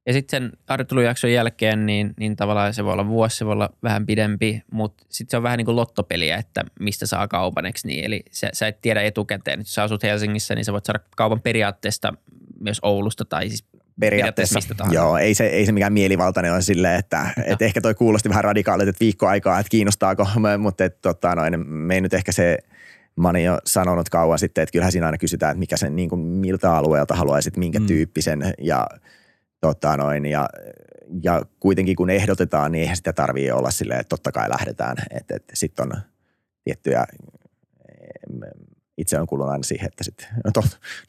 Ja sitten sen harjoittelujakson jälkeen, niin, niin tavallaan se voi olla vuosi, se voi olla vähän pidempi, mutta sitten se on vähän niin kuin lottopeliä, että mistä saa kaupan, eikö niin? Eli sä, sä et tiedä etukäteen, että jos sä asut Helsingissä, niin sä voit saada kaupan periaatteesta myös Oulusta tai siis periaatteessa. tahansa. Joo, ei se, ei se mikään mielivaltainen ole silleen, että et ehkä toi kuulosti vähän radikaalilta, että viikko aikaa, että kiinnostaako, *laughs* mutta et, tota, noin, me ei nyt ehkä se, mä olin jo sanonut kauan sitten, että kyllähän siinä aina kysytään, että mikä sen, niin kuin, miltä alueelta haluaisit, minkä Mm. mm. tyyppisen ja, tota, noin, ja, ja kuitenkin kun ehdotetaan, niin eihän sitä tarvii olla silleen, että totta kai lähdetään, että et, sitten on tiettyjä itse on kuullut aina siihen, että sit, no, to,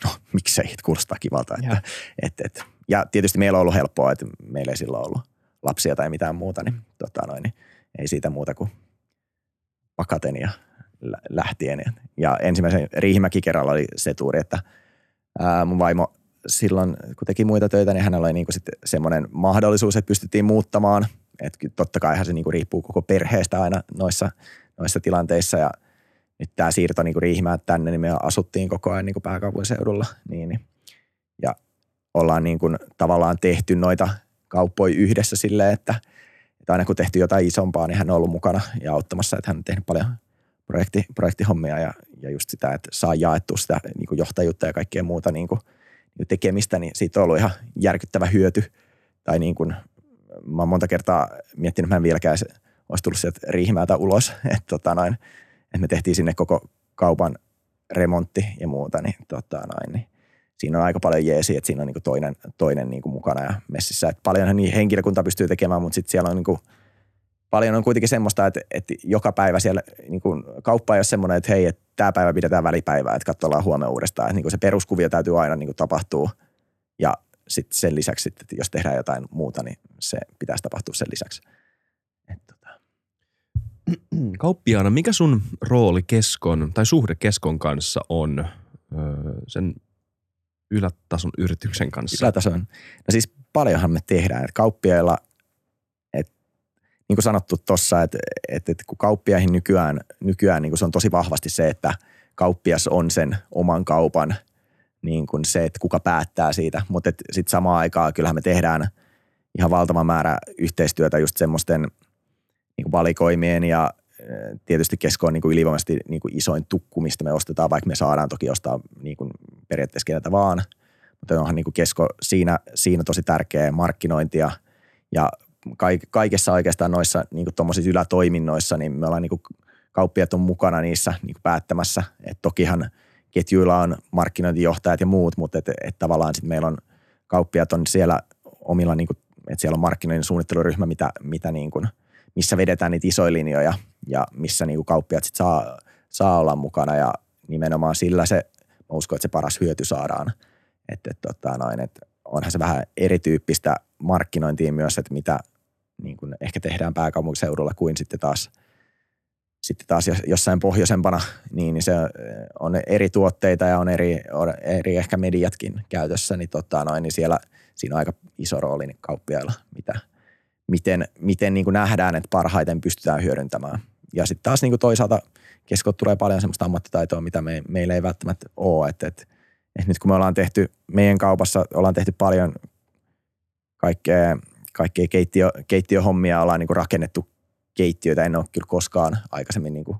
no miksei, että kuulostaa kivalta. Että, et, et. Ja tietysti meillä on ollut helppoa, että meillä ei silloin ollut lapsia tai mitään muuta, niin, tota noin, niin ei siitä muuta kuin pakaten ja lähtien. Ja, ensimmäisen Riihimäki kerralla oli se tuuri, että mun vaimo silloin, kun teki muita töitä, niin hänellä oli niinku sit semmoinen mahdollisuus, että pystyttiin muuttamaan. Kyllä totta kaihan se niinku riippuu koko perheestä aina noissa, noissa tilanteissa ja nyt tämä siirto niinku Riihimäät tänne, niin me asuttiin koko ajan niinku pääkaupunkiseudulla. Niin, niin. Ja ollaan niinku tavallaan tehty noita kauppoja yhdessä silleen, että, että aina kun tehty jotain isompaa, niin hän on ollut mukana ja auttamassa, että hän on tehnyt paljon projekti, projektihommia ja, ja just sitä, että saa jaettua sitä niin kuin johtajuutta ja kaikkea muuta niin kuin, tekemistä, niin siitä on ollut ihan järkyttävä hyöty. Tai niin kuin, mä oon monta kertaa miettinyt, mä en vieläkään olisi tullut sieltä riihimäältä ulos, *laughs* että, tota noin, että me tehtiin sinne koko kaupan remontti ja muuta, niin, tota noin, niin siinä on aika paljon jeesiä, että siinä on niin kuin toinen, toinen niin kuin mukana ja messissä. Että paljonhan niin henkilökunta pystyy tekemään, mutta sitten siellä on niin kuin, paljon on kuitenkin semmoista, että, että joka päivä siellä niin kuin, kauppa ei ole semmoinen, että hei, että tämä päivä pidetään välipäivää, että katsotaan huomenna uudestaan. Että niin kuin se peruskuvio täytyy aina niin kuin tapahtua ja sitten sen lisäksi, että jos tehdään jotain muuta, niin se pitäisi tapahtua sen lisäksi. Et, tota. *clears throat* Kauppiaana, mikä sun rooli keskon tai suhde keskon kanssa on öö, sen ylätason yrityksen kanssa? Ylätason. No siis paljonhan me tehdään, että kauppiailla, niin kuin sanottu tuossa, että, että, että kun kauppiaihin nykyään, nykyään niin kuin se on tosi vahvasti se, että kauppias on sen oman kaupan niin kuin se, että kuka päättää siitä, mutta sitten samaan aikaan kyllähän me tehdään ihan valtava määrä yhteistyötä just semmoisten niin valikoimien ja tietysti kesko on niin kuin ylivoimaisesti niin kuin isoin tukku, mistä me ostetaan, vaikka me saadaan toki ostaa niin kuin periaatteessa keneltä vaan. Mutta onhan niin kuin kesko siinä, siinä tosi tärkeä markkinointia ja kaikessa oikeastaan noissa niin kuin ylätoiminnoissa, niin me ollaan niin kauppiat on mukana niissä niin päättämässä. Et tokihan ketjuilla on markkinointijohtajat ja muut, mutta et, et tavallaan sit meillä on kauppiat on siellä omilla, niin että siellä on markkinoinnin suunnitteluryhmä, mitä, mitä niin kuin, missä vedetään niitä isoja linjoja ja missä niin kauppiat sit saa, saa olla mukana ja nimenomaan sillä se, mä uskon, että se paras hyöty saadaan. Että et, tota noin, et onhan se vähän erityyppistä markkinointia myös, että mitä niin kuin ehkä tehdään pääkaupunkiseudulla kuin sitten taas – sitten taas jossain pohjoisempana, niin, niin se on eri tuotteita ja on eri, eri ehkä mediatkin käytössä, niin, tota noin, niin siellä siinä on aika iso rooli niin kauppiailla, mitä, miten, miten niin kuin nähdään, että parhaiten pystytään hyödyntämään. Ja sitten taas niin kuin toisaalta keskot tulee paljon sellaista ammattitaitoa, mitä me, meillä ei välttämättä ole. Että, että, että nyt kun me ollaan tehty, meidän kaupassa ollaan tehty paljon kaikkea, kaikkea keittiö, keittiöhommia, ollaan niin kuin rakennettu keittiöitä, en ole kyllä koskaan aikaisemmin niin kuin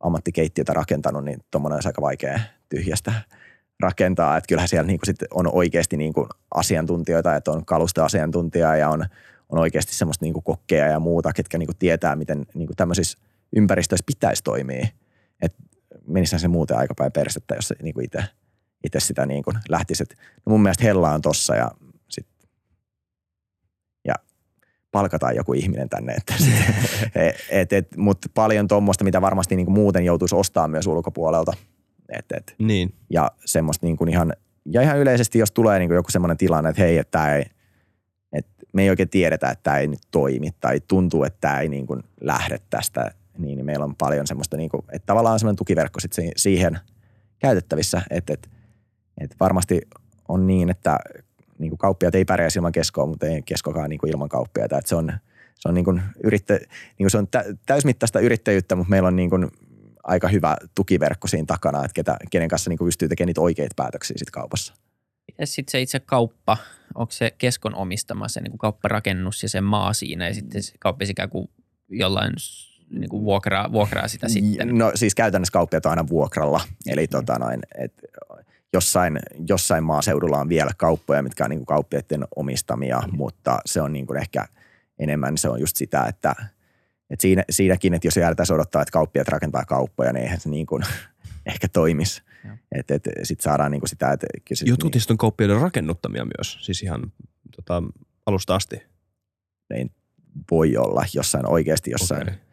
ammattikeittiötä rakentanut, niin tuommoinen olisi aika vaikea tyhjästä rakentaa. Että kyllähän siellä niin kuin sit on oikeasti niin kuin asiantuntijoita, että on kalusteasiantuntija ja on, on oikeasti semmoista niin kuin kokkeja ja muuta, ketkä niin kuin tietää, miten niin kuin tämmöisissä ympäristöissä pitäisi toimia. Että menisihän se muuten aika päin persettä, jos niin kuin itse, itse sitä niin kuin lähtisi. no mun mielestä Hella on tossa ja palkataan joku ihminen tänne. Että *laughs* et, et, Mutta paljon tuommoista, mitä varmasti niin kuin muuten joutuisi ostamaan myös ulkopuolelta. Et, et. Niin. Ja semmoista niin kuin ihan, ja ihan yleisesti, jos tulee niin kuin joku semmoinen tilanne, että hei, että ei, että me ei oikein tiedetä, että tämä ei nyt toimi tai tuntuu, että tämä ei niin kuin lähde tästä, niin, meillä on paljon semmoista, niin kuin, että tavallaan semmoinen tukiverkko sit siihen käytettävissä, että, että, että varmasti on niin, että niin kuin kauppiaat ei pärjää ilman keskoa, mutta ei keskokaan niin kuin ilman kauppiaita. Että se on, se on, niin kuin yrittä, niin kuin se on täysmittaista yrittäjyyttä, mutta meillä on niin kuin aika hyvä tukiverkko siinä takana, että ketä, kenen kanssa niin kuin pystyy tekemään niitä oikeita päätöksiä sit kaupassa. Miten sitten se itse kauppa, onko se keskon omistama se niin kuin kaupparakennus ja se maa siinä ja sitten kauppi ikään kuin jollain niin kuin vuokraa, vuokraa sitä sitten? No siis käytännössä kauppiat on aina vuokralla. Eli tota noin, et jossain, jossain maaseudulla on vielä kauppoja, mitkä on niin kuin kauppiaiden omistamia, mm. mutta se on niin kuin ehkä enemmän se on just sitä, että, että siinä, siinäkin, että jos jäädään odottaa, että kauppiat rakentaa kauppoja, niin eihän se niin kuin *laughs* ehkä toimisi. Että et, sitten saadaan niin kuin sitä, että... Sit, Jotkut niin, on kauppiaiden rakennuttamia myös, siis ihan tota, alusta asti. Niin voi olla jossain oikeasti jossain. Okay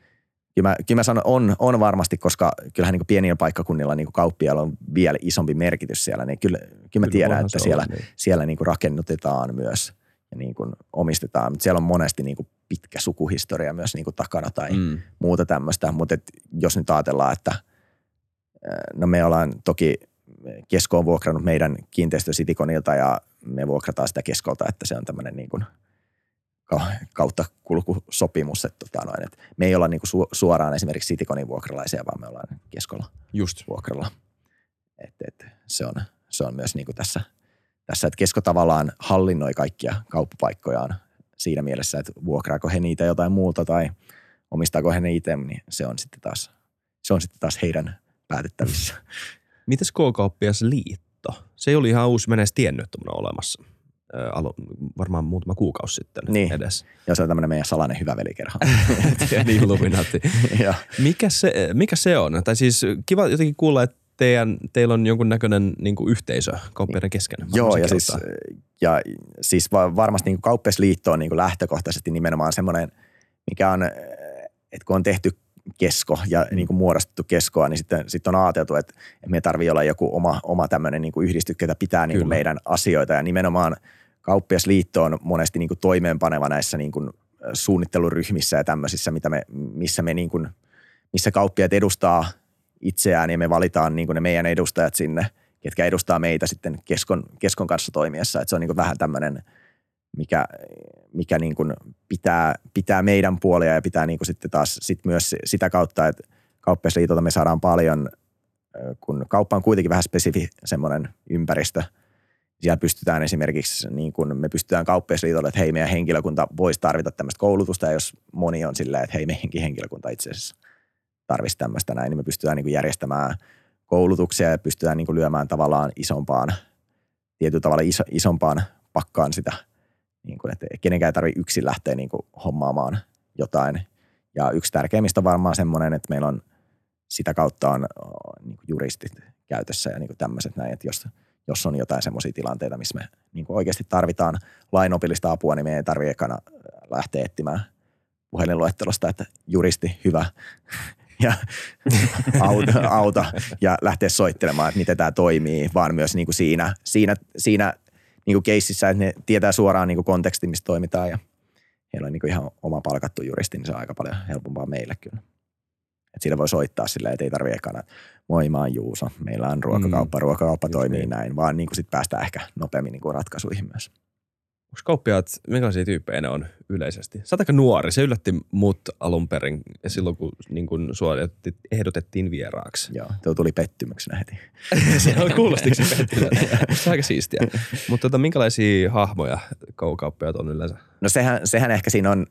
kyllä mä, kyllä mä sanon, on, on varmasti, koska kyllähän niin pienillä paikkakunnilla niin kauppialla on vielä isompi merkitys siellä, niin kyllä, kyllä mä kyllä tiedän, että siellä, olla, niin. siellä niin rakennutetaan myös ja niin kuin omistetaan, mutta siellä on monesti niin kuin pitkä sukuhistoria myös niin kuin takana tai mm. muuta tämmöistä, mutta et jos nyt ajatellaan, että no me ollaan toki Kesko on vuokrannut meidän kiinteistö Sitikonilta ja me vuokrataan sitä Keskolta, että se on tämmöinen niin kuin – kautta kulkusopimus. Että tota noin, että me ei olla niinku su- suoraan esimerkiksi Citiconin vuokralaisia, vaan me ollaan keskolla Just. vuokralla. Et, et, se, on, se on myös niinku tässä, tässä, että kesko tavallaan hallinnoi kaikkia kauppapaikkojaan siinä mielessä, että vuokraako he niitä jotain muuta tai omistaako he ne itse, niin se on sitten taas, se on sitten taas heidän päätettävissä. Mites K-kauppias liitto? Se oli ihan uusi, mä en edes tiennyt, että olemassa alo, varmaan muutama kuukausi sitten niin. edes. Ja se on tämmöinen meidän salainen hyvä velikerho. *laughs* niin, Illuminati. *laughs* mikä, se, mikä se on? Tai siis kiva jotenkin kuulla, että teidän, teillä on jonkun näköinen niin kuin yhteisö kauppiaiden kesken. Joo, ja siis, ja siis varmasti niin kauppiasliitto on niin kuin lähtökohtaisesti nimenomaan semmoinen, mikä on, että kun on tehty kesko ja niin kuin muodostettu keskoa, niin sitten, sitten on ajateltu, että, että me tarvii olla joku oma, oma tämmöinen niin yhdistys, ketä pitää niin kuin meidän asioita ja nimenomaan – kauppiasliitto on monesti niin kuin toimeenpaneva näissä niin kuin suunnitteluryhmissä ja tämmöisissä, mitä me, missä, me niin kuin, missä kauppiat edustaa itseään ja me valitaan niin kuin ne meidän edustajat sinne, ketkä edustaa meitä sitten keskon, keskon kanssa toimiessa. Että se on niin kuin vähän tämmöinen, mikä, mikä niin kuin pitää, pitää meidän puolia ja pitää niin kuin sitten taas sit myös sitä kautta, että kauppiasliitolta me saadaan paljon, kun kauppa on kuitenkin vähän spesifi semmoinen ympäristö – siellä pystytään esimerkiksi, niin kuin me pystytään kauppiasliitolle, että hei meidän henkilökunta voisi tarvita tämmöistä koulutusta, ja jos moni on silleen, että hei meidänkin henkilökunta itse asiassa tarvitsisi tämmöistä näin, niin me pystytään niin järjestämään koulutuksia ja pystytään niin lyömään tavallaan isompaan, tietyllä tavalla iso, isompaan pakkaan sitä, niin kuin, että kenenkään ei tarvitse yksin lähteä niin hommaamaan jotain. Ja yksi tärkeimmistä on varmaan semmoinen, että meillä on sitä kautta on niin juristit käytössä ja niin tämmöiset näin, että jos, jos on jotain semmoisia tilanteita, missä me niin kuin oikeasti tarvitaan lainopillista apua, niin me ei tarvitse ekana lähteä etsimään puhelinluettelosta, että juristi, hyvä, *laughs* ja auta, auta ja lähteä soittelemaan, että miten tämä toimii, vaan myös niin kuin siinä, siinä, siinä niin kuin keississä, että ne tietää suoraan niin kuin konteksti, mistä toimitaan ja heillä on niin kuin ihan oma palkattu juristi, niin se on aika paljon helpompaa meille kyllä. Et sillä voi soittaa silleen, että ei tarvitse ekana, moi mä oon Juuso, meillä on ruokakauppa, mm. ruokakauppa toimii niin. näin, vaan niin kuin sit päästään ehkä nopeammin niin kuin ratkaisuihin myös. Onko kauppiaat, minkälaisia tyyppejä ne on yleisesti? Sä aika nuori, se yllätti mut alun perin silloin, kun, niin kun sua ehdotettiin vieraaksi. Joo, tuo tuli pettymyksenä heti. *laughs* se on kuulostiko se *laughs* Se on aika siistiä. Mutta tota, minkälaisia hahmoja kauppiaat on yleensä? No sehän, sehän ehkä siinä on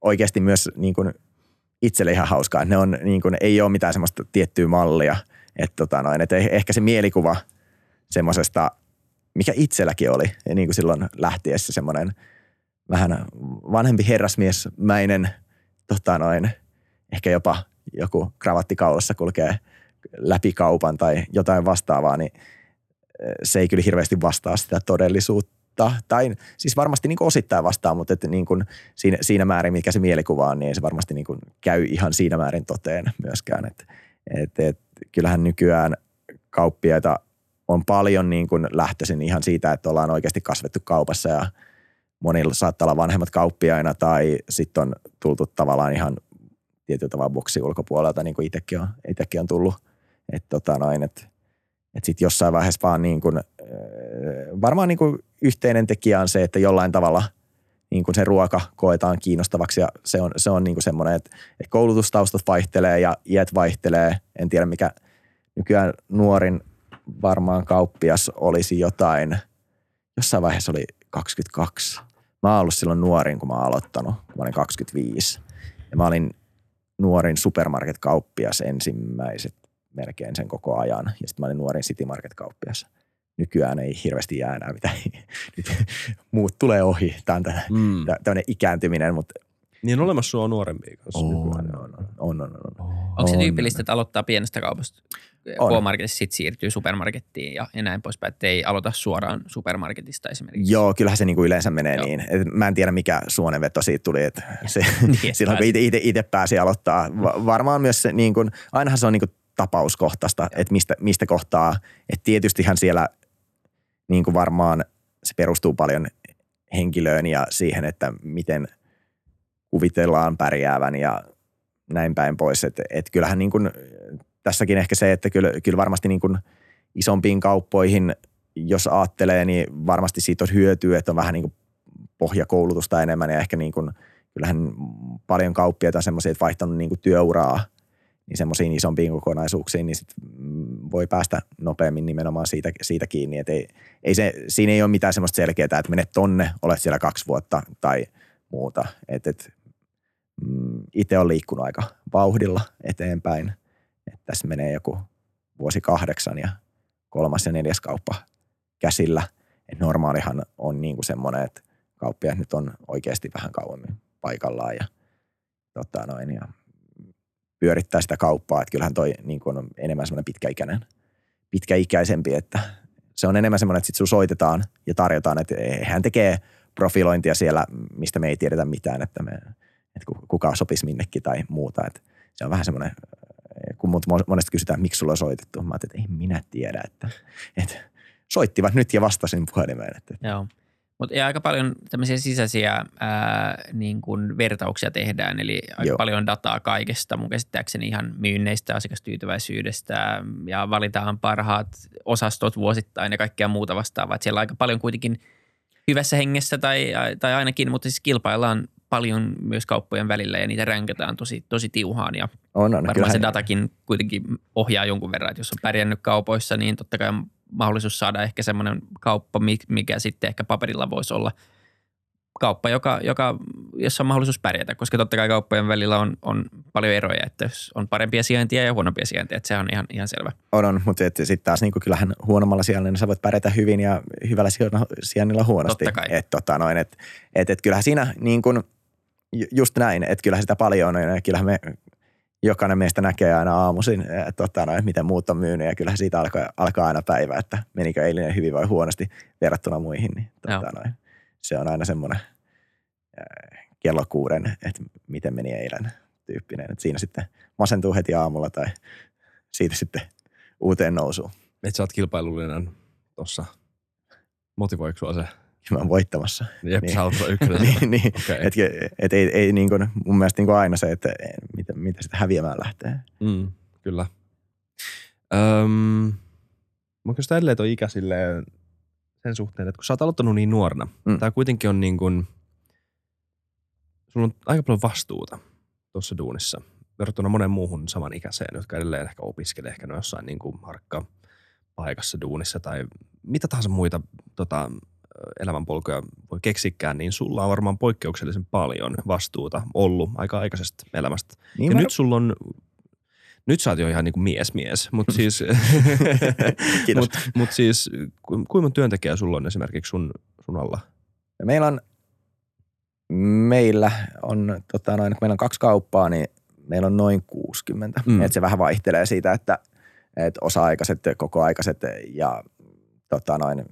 oikeasti myös niin kuin itselle ihan hauskaa. Ne on, niin kuin, ei ole mitään semmoista tiettyä mallia. Että tota noin, että ehkä se mielikuva semmoisesta – mikä itselläkin oli ja niin kuin silloin lähtiessä semmoinen vähän vanhempi herrasmiesmäinen, tota noin, ehkä jopa joku kravattikaulassa kulkee läpi kaupan tai jotain vastaavaa, niin eh, se ei kyllä hirveästi vastaa sitä todellisuutta. Tai siis varmasti niin kuin osittain vastaa, mutta että niin kuin siinä, siinä määrin, mikä se mielikuva on, niin se varmasti niin kuin käy ihan siinä määrin toteen myöskään. Et, et, et, kyllähän nykyään kauppiaita – on paljon niin kuin lähtöisin ihan siitä, että ollaan oikeasti kasvettu kaupassa ja monilla saattaa olla vanhemmat kauppiaina tai sitten on tultu tavallaan ihan tietyllä tavalla boksi ulkopuolelta, niin kuin itsekin on, itsekin on tullut. Että tota noin, että et sitten jossain vaiheessa vaan niin kuin, varmaan niin kuin yhteinen tekijä on se, että jollain tavalla niin kuin se ruoka koetaan kiinnostavaksi ja se on, se on niin kuin semmoinen, että, että koulutustaustat vaihtelee ja iät vaihtelee. En tiedä mikä nykyään nuorin varmaan kauppias olisi jotain, jossain vaiheessa oli 22. Mä oon ollut silloin nuorin, kun mä oon aloittanut, kun mä olin 25. Ja mä olin nuorin supermarket-kauppias ensimmäiset melkein sen koko ajan. Ja sitten mä olin nuorin City Market-kauppias. Nykyään ei hirveästi jää enää mitään. *laughs* Nyt muut tulee ohi. Tämä on mm. tämmöinen ikääntyminen, mutta niin on olemassa sua nuorempia kanssa. On, on, on, on, on, on. Onko se tyypillistä, että aloittaa pienestä kaupasta? K-marketissa sitten siirtyy supermarkettiin ja, ja näin poispäin, että ei aloita suoraan supermarketista esimerkiksi. Joo, kyllähän se niinku yleensä menee Joo. niin. Et mä en tiedä, mikä suonenveto siitä tuli, *laughs* että se, niin, silloin kun itse pääsi aloittaa. Varmaan myös se, niin kuin, ainahan se on niin kuin tapauskohtaista, että mistä, mistä kohtaa. Että tietystihän siellä niin kuin varmaan se perustuu paljon henkilöön ja siihen, että miten kuvitellaan pärjäävän ja näin päin pois. Että et kyllähän niin kuin tässäkin ehkä se, että kyllä, kyllä varmasti niin kuin isompiin kauppoihin, jos ajattelee, niin varmasti siitä on hyötyä, että on vähän niin kuin pohjakoulutusta enemmän ja ehkä niin kuin, kyllähän paljon kauppiaita on semmoisia, että vaihtanut niin kuin työuraa niin semmoisiin isompiin kokonaisuuksiin, niin sit voi päästä nopeammin nimenomaan siitä, siitä kiinni. Että ei, ei se, siinä ei ole mitään semmoista selkeää, että menet tonne, olet siellä kaksi vuotta tai muuta. Et, et, mm, itse on liikkunut aika vauhdilla eteenpäin – että tässä menee joku vuosi kahdeksan ja kolmas ja neljäs kauppa käsillä. Et normaalihan on niin kuin semmoinen, että kauppiaat nyt on oikeasti vähän kauemmin paikallaan ja, tota noin, ja pyörittää sitä kauppaa. Että kyllähän toi niin kuin on enemmän semmoinen pitkäikäinen, pitkäikäisempi, että se on enemmän semmoinen, että sit sun soitetaan ja tarjotaan, että hän tekee profilointia siellä, mistä me ei tiedetä mitään, että, me, että kuka sopisi minnekin tai muuta. Että se on vähän semmoinen kun mut monesti kysytään, miksi sulla on soitettu. Mä että ei minä tiedä, että, että soittivat nyt ja vastasin puhelimeen. Että. Joo. Mutta aika paljon tämmöisiä sisäisiä ää, niin kuin vertauksia tehdään, eli aika Joo. paljon dataa kaikesta, mun käsittääkseni ihan myynneistä, asiakastyytyväisyydestä ja valitaan parhaat osastot vuosittain ja kaikkea muuta vastaavaa. Et siellä on aika paljon kuitenkin hyvässä hengessä tai, tai ainakin, mutta siis kilpaillaan paljon myös kauppojen välillä ja niitä ränkätään tosi, tosi tiuhaan. Ja on, on, varmaan se datakin kuitenkin ohjaa jonkun verran, että jos on pärjännyt kaupoissa, niin totta kai mahdollisuus saada ehkä semmoinen kauppa, mikä sitten ehkä paperilla voisi olla kauppa, joka, joka jossa on mahdollisuus pärjätä, koska totta kai kauppojen välillä on, on paljon eroja, että jos on parempia sijaintia ja huonompia sijaintia, että se on ihan, ihan selvä. On, on mutta sitten taas niin kuin kyllähän huonommalla sijainnilla niin sä voit pärjätä hyvin ja hyvällä sijainnilla huonosti. Totta kai. Et, tota noin, et, et, et kyllähän siinä niin kuin, just näin, että kyllähän sitä paljon on ja kyllähän me jokainen meistä näkee aina aamuisin, että tota, no, miten muut on myynyt ja kyllähän siitä alkaa, alkaa aina päivä, että menikö eilinen hyvin vai huonosti verrattuna muihin. Niin, tota, no, se on aina semmoinen kello kuuden, että miten meni eilen tyyppinen. Että siinä sitten masentuu heti aamulla tai siitä sitten uuteen nousuun. Että sä oot kilpailullinen tuossa. Motivoiko se? Mä oon voittamassa. Jep, niin. sä oot ykkönen. *laughs* niin, niin. Okay. Et, et, ei, ei niin kuin, mun mielestä niin kuin aina se, että mitä, mitä sitä häviämään lähtee. Mm, kyllä. Öm, mä kysyn edelleen toi ikä silleen sen suhteen, että kun sä oot aloittanut niin nuorena, mm. tää kuitenkin on niin kuin, sulla on aika paljon vastuuta tuossa duunissa verrattuna monen muuhun samanikäiseen, jotka edelleen ehkä opiskelee ehkä no jossain niin kuin harkka paikassa duunissa tai mitä tahansa muita tota, elämänpolkuja voi keksikään, niin sulla on varmaan poikkeuksellisen paljon vastuuta ollut aika aikaisesta elämästä. Niin ja mä... nyt sulla on nyt sä oot jo ihan niin kuin mies mies, mutta *laughs* siis, mut, mut siis ku, kuinka työntekijä sulla on esimerkiksi sun, sun alla? Meillä on, meillä on, tota noin, kun meillä on kaksi kauppaa, niin meillä on noin 60. Mm. Et se vähän vaihtelee siitä, että, että osa-aikaiset, kokoaikaiset ja tota noin,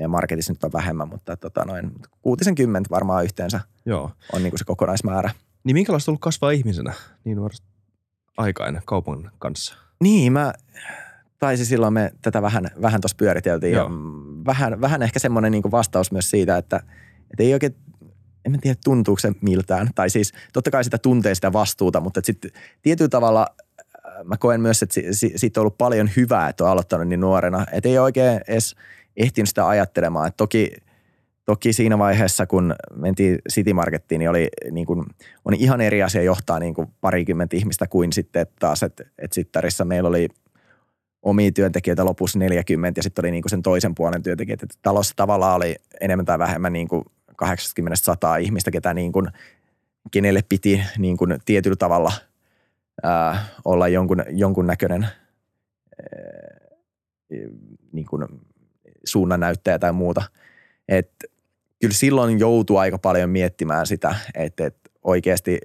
meidän marketissa nyt on vähemmän, mutta tota noin, kuutisen kymmentä varmaan yhteensä Joo. on niin kuin se kokonaismäärä. Niin minkälaista on ollut kasvaa ihmisenä niin nuoresta aikaan kaupan kanssa? Niin, mä taisi silloin me tätä vähän, vähän tuossa pyöriteltiin. Ja vähän, vähän ehkä semmoinen niin vastaus myös siitä, että, että ei oikein, en mä tiedä tuntuuko se miltään. Tai siis totta kai sitä tuntee sitä vastuuta, mutta sitten tietyllä tavalla äh, mä koen myös, että siitä on ollut paljon hyvää, että on aloittanut niin nuorena. Että ei oikein edes ehtinyt sitä ajattelemaan. Että toki, toki siinä vaiheessa, kun mentiin City Markettiin, niin, oli, niin kuin, on ihan eri asia johtaa niin kuin parikymmentä ihmistä kuin sitten että taas, että, että Sittarissa meillä oli omia työntekijöitä lopussa 40 ja sitten oli niin kuin sen toisen puolen työntekijät. Että talossa tavallaan oli enemmän tai vähemmän niin kuin 80-100 ihmistä, ketä niin kuin, kenelle piti niin kuin tietyllä tavalla ää, olla jonkun, jonkun näköinen ää, niin kuin suunnannäyttäjä tai muuta. Et kyllä silloin joutuu aika paljon miettimään sitä, että, että oikeasti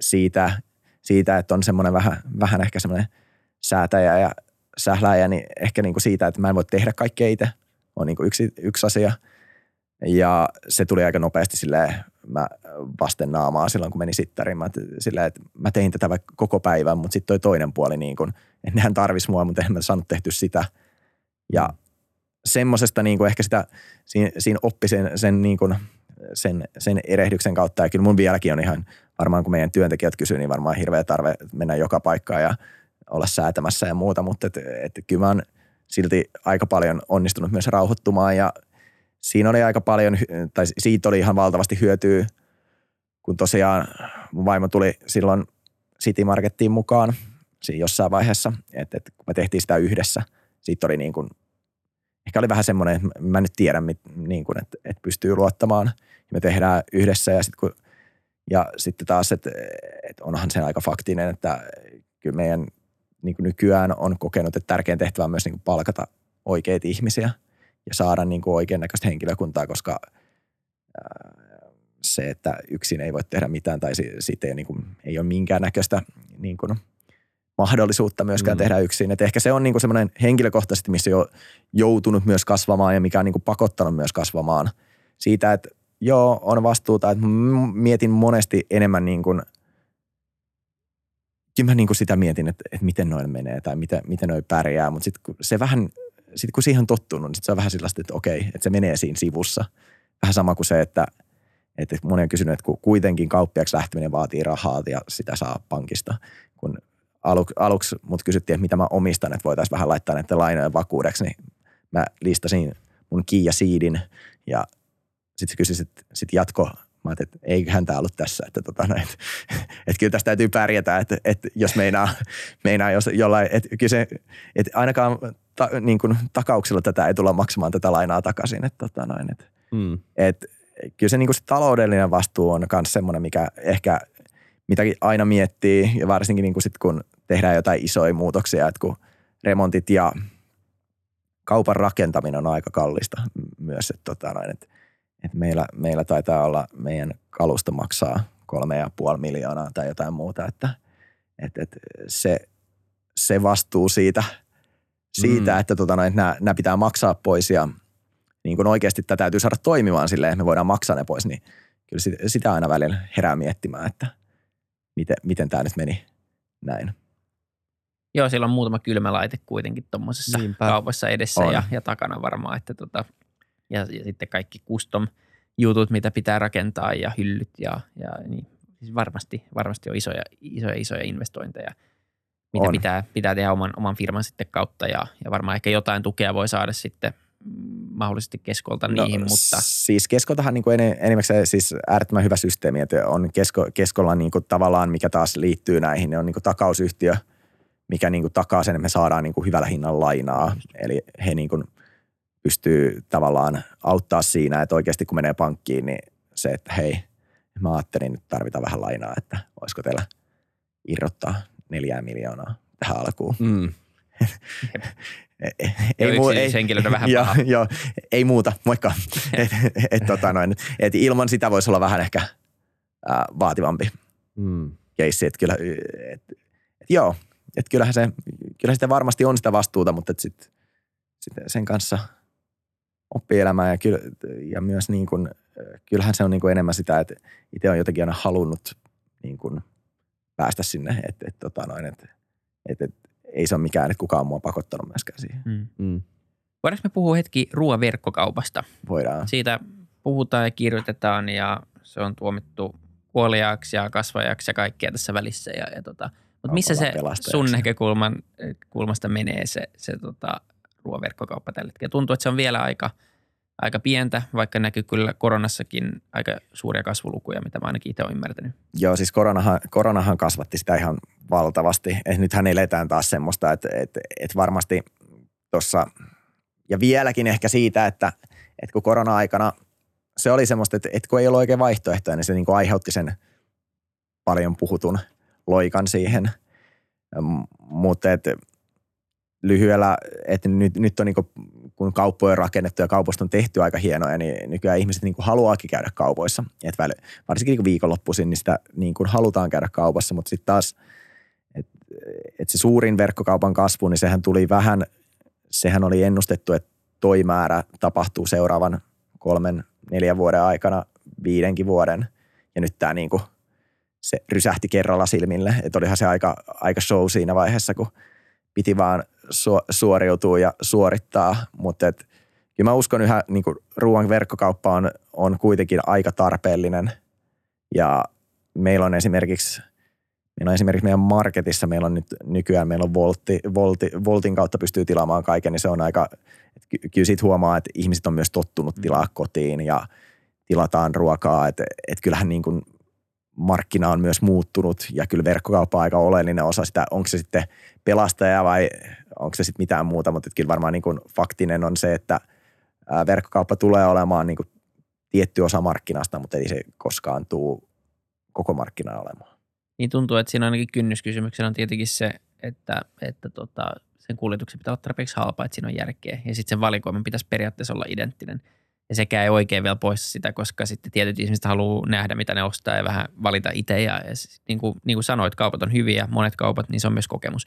siitä, siitä, että on semmoinen vähän, vähän ehkä semmoinen säätäjä ja sähläjä, niin ehkä niin kuin siitä, että mä en voi tehdä kaikkea itse, on niin kuin yksi, yksi asia. Ja se tuli aika nopeasti silleen, mä vasten naamaa silloin, kun meni sittariin. Mä, silleen, että mä tein tätä vaikka koko päivän, mutta sitten toi toinen puoli, niin kuin, että nehän tarvis mua, mutta en mä saanut tehty sitä. Ja semmoisesta niin kuin ehkä sitä, siinä, siinä oppi sen, sen, niin kuin, sen, sen erehdyksen kautta. Ja kyllä mun vieläkin on ihan, varmaan kun meidän työntekijät kysyy, niin varmaan hirveä tarve mennä joka paikkaan ja olla säätämässä ja muuta. Mutta et, et, kyllä mä oon silti aika paljon onnistunut myös rauhoittumaan ja siinä oli aika paljon, tai siitä oli ihan valtavasti hyötyä, kun tosiaan mun vaimo tuli silloin City Markettiin mukaan siinä jossain vaiheessa, että, että kun me tehtiin sitä yhdessä, siitä oli niin kuin ehkä oli vähän semmoinen, että mä nyt tiedän, mit, niin kuin, että, että pystyy luottamaan. Ja me tehdään yhdessä ja sitten ja sitten taas, että, että onhan se aika faktinen, että kyllä meidän niin kuin nykyään on kokenut, että tärkein tehtävä on myös niin kuin palkata oikeita ihmisiä ja saada niin kuin oikein näköistä henkilökuntaa, koska se, että yksin ei voi tehdä mitään tai siitä ei, niin kuin, ei ole minkään näköistä niin kuin mahdollisuutta myöskään mm. tehdä yksin. Et ehkä se on niinku semmoinen henkilökohtaisesti, missä jo joutunut myös kasvamaan ja mikä on niinku pakottanut myös kasvamaan. Siitä, että joo, on vastuuta, että mietin monesti enemmän niin kuin, kyllä mä niin kuin sitä mietin, että, että miten noin menee tai miten, miten noin pärjää, mutta sitten kun se vähän, sit kun siihen on tottunut, niin sit se on vähän sellaista, että okei, että se menee siinä sivussa. Vähän sama kuin se, että, että moni on kysynyt, että kun kuitenkin kauppiaksi lähteminen vaatii rahaa ja sitä saa pankista, kun alu, aluksi mut kysyttiin, että mitä mä omistan, että voitaisiin vähän laittaa näiden lainojen vakuudeksi, niin mä listasin mun Kia Seedin ja sitten se kysyi sit, sit jatko, mä ajattelin, että eiköhän tämä ollut tässä, että, tota, no, että, että kyllä tästä täytyy pärjätä, että, että jos meinaa, meinaa jos jollain, että, kyllä se, että ainakaan ta, niin kuin takauksella tätä ei tulla maksamaan tätä lainaa takaisin, että, tota, noin, että, mm. että kyllä se, niin kuin se taloudellinen vastuu on myös semmoinen, mikä ehkä mitäkin aina miettii ja varsinkin niin kuin sit, kun tehdään jotain isoja muutoksia, että kun remontit ja kaupan rakentaminen on aika kallista myös, että, tota, noin, että, että meillä, meillä taitaa olla meidän kalusto maksaa kolme ja puoli miljoonaa tai jotain muuta, että, että, että se, se vastuu siitä, siitä mm. että, tota, noin, että nämä, nämä pitää maksaa pois ja niin kuin oikeasti tätä täytyy saada toimimaan silleen, että me voidaan maksaa ne pois, niin kyllä sitä, sitä aina välillä herää miettimään, että miten, miten tämä nyt meni näin. Joo, siellä on muutama kylmä laite kuitenkin tuommoisessa kaupassa edessä ja, ja, takana varmaan, että tota, ja, ja sitten kaikki custom jutut, mitä pitää rakentaa ja hyllyt ja, ja niin, siis varmasti, varmasti on isoja, isoja, isoja investointeja, mitä on. pitää, pitää tehdä oman, oman firman sitten kautta ja, ja varmaan ehkä jotain tukea voi saada sitten – mahdollisesti keskolta no, niihin, mutta... Siis keskoltahan niin kuin enimmäkseen siis äärettömän hyvä systeemi, että on kesko, keskolla niin kuin tavallaan, mikä taas liittyy näihin, niin on niin kuin takausyhtiö, mikä niin kuin takaa sen, että me saadaan niin kuin hyvällä hinnan lainaa. Eli he niin kuin pystyy tavallaan auttaa siinä, että oikeasti kun menee pankkiin, niin se, että hei, mä ajattelin, nyt tarvitaan vähän lainaa, että olisiko teillä irrottaa neljää miljoonaa tähän alkuun. Mm. *laughs* ei, ei, muu, ei, henkilönä vähän jo, jo, ei muuta, moikka. *laughs* et, et, tota noin, et ilman sitä voisi olla vähän ehkä ää, vaativampi mm. keissi. Et kyllä, et, et, joo, et kyllähän, se, kyllähän sitä varmasti on sitä vastuuta, mutta et sit, sit sen kanssa oppii elämään ja, kyllä, ja myös niin kuin, kyllähän se on niin kuin enemmän sitä, että itse on jotenkin aina halunnut niin kuin päästä sinne, että et, tota noin, et, et, et, ei se ole mikään, että kukaan mua pakottanut myöskään siihen. Mm. Mm. Voidaanko me puhua hetki ruoan verkkokaupasta? Voidaan. Siitä puhutaan ja kirjoitetaan ja se on tuomittu kuoliaaksi ja kasvajaksi ja kaikkea tässä välissä. Ja, ja tota, mutta missä se sun näkökulman kulmasta menee se, se tota, ruoaverkkokauppa tällä hetkellä? Tuntuu, että se on vielä aika, aika pientä, vaikka näkyy kyllä koronassakin aika suuria kasvulukuja, mitä mä ainakin itse olen ymmärtänyt. Joo, siis koronahan, koronahan kasvatti sitä ihan valtavasti. Et nythän eletään taas semmoista, että, että, että varmasti tuossa, ja vieläkin ehkä siitä, että, että kun korona-aikana se oli semmoista, että, että kun ei ollut oikein vaihtoehtoja, niin se niin kuin aiheutti sen paljon puhutun loikan siihen. Mutta lyhyellä, että nyt, nyt on niin kuin, kun kauppoja on rakennettu ja kaupoista on tehty aika hienoja, niin nykyään ihmiset niin kuin haluaakin käydä kaupoissa. Et varsinkin niin viikonloppuisin, niin sitä niin kuin halutaan käydä kaupassa, mutta sitten taas – että se suurin verkkokaupan kasvu, niin sehän tuli vähän, sehän oli ennustettu, että toi määrä tapahtuu seuraavan kolmen, neljän vuoden aikana, viidenkin vuoden. Ja nyt tämä niin kuin, se rysähti kerralla silmille. Että olihan se aika, aika show siinä vaiheessa, kun piti vaan su- suoriutua ja suorittaa. Mutta et, kyllä mä uskon yhä, niin kuin ruoan verkkokauppa on, on kuitenkin aika tarpeellinen. Ja meillä on esimerkiksi – Meillä on esimerkiksi meidän marketissa, meillä on nyt nykyään, meillä on Voltti, Voltti, Voltin kautta pystyy tilaamaan kaiken, niin se on aika, kyllä siitä huomaa, että ihmiset on myös tottunut mm. tilaa kotiin ja tilataan ruokaa, että, että kyllähän niin kuin markkina on myös muuttunut ja kyllä verkkokauppa on aika oleellinen osa sitä, onko se sitten pelastaja vai onko se sitten mitään muuta, mutta kyllä varmaan niin kuin faktinen on se, että verkkokauppa tulee olemaan niin kuin tietty osa markkinasta, mutta ei se koskaan tule koko markkinaa olemaan niin tuntuu, että siinä ainakin kynnyskysymyksenä on tietenkin se, että, että tota, sen kuljetuksen pitää olla tarpeeksi halpaa, että siinä on järkeä. Ja sitten sen valikoiman pitäisi periaatteessa olla identtinen. Ja sekä ei oikein vielä poista sitä, koska sitten tietyt ihmiset haluaa nähdä, mitä ne ostaa ja vähän valita itse. Ja, ja niin, kuin, niin kuin sanoit, kaupat on hyviä, monet kaupat, niin se on myös kokemus.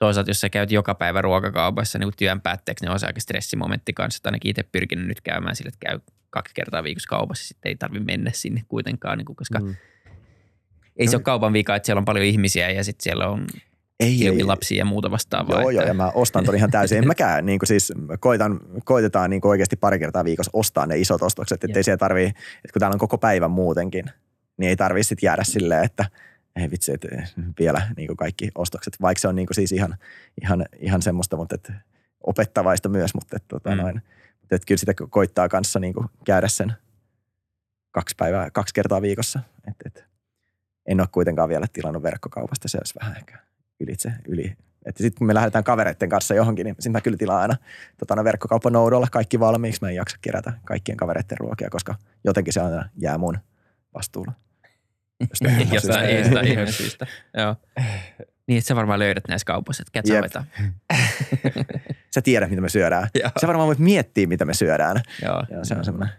Toisaalta, jos sä käyt joka päivä ruokakaupassa niin työn päätteeksi, niin on se aika stressimomentti kanssa. Että ainakin itse pyrkinyt nyt käymään sille, että käy kaksi kertaa viikossa kaupassa, sitten ei tarvitse mennä sinne kuitenkaan, niin kuin, koska mm ei se ole kaupan vika, että siellä on paljon ihmisiä ja sitten siellä on ei, ei, lapsia ja muuta vastaavaa. Joo, että... joo, ja mä ostan ton ihan täysin. En mäkään, niin kuin siis koitan, koitetaan niin kuin oikeasti pari kertaa viikossa ostaa ne isot ostokset, ettei siellä tarvii, että kun täällä on koko päivän muutenkin, niin ei tarvii sitten jäädä silleen, että ei vitsi, että vielä niin kuin kaikki ostokset, vaikka se on niin kuin siis ihan, ihan, ihan semmoista, mutta että opettavaista myös, mutta että, tota mm. noin, mutta että kyllä sitä koittaa kanssa niin kuin käydä sen kaksi päivää, kaksi kertaa viikossa, että, että en ole kuitenkaan vielä tilannut verkkokaupasta, se olisi vähän ehkä ylitse, yli, Että sitten kun me lähdetään kavereiden kanssa johonkin, niin sitten mä kyllä tilaan aina tota, verkkokaupan noudolla kaikki valmiiksi. Mä en jaksa kerätä kaikkien kavereiden ruokia, koska jotenkin se aina jää mun vastuulla. Jostain jostain ihme syystä. Joo. Niin, että sä varmaan löydät näissä kaupoissa, että kätsä *laughs* Sä tiedät, mitä me syödään. Joo. Sä varmaan voit miettiä, mitä me syödään. Joo. Ja se on semmoinen.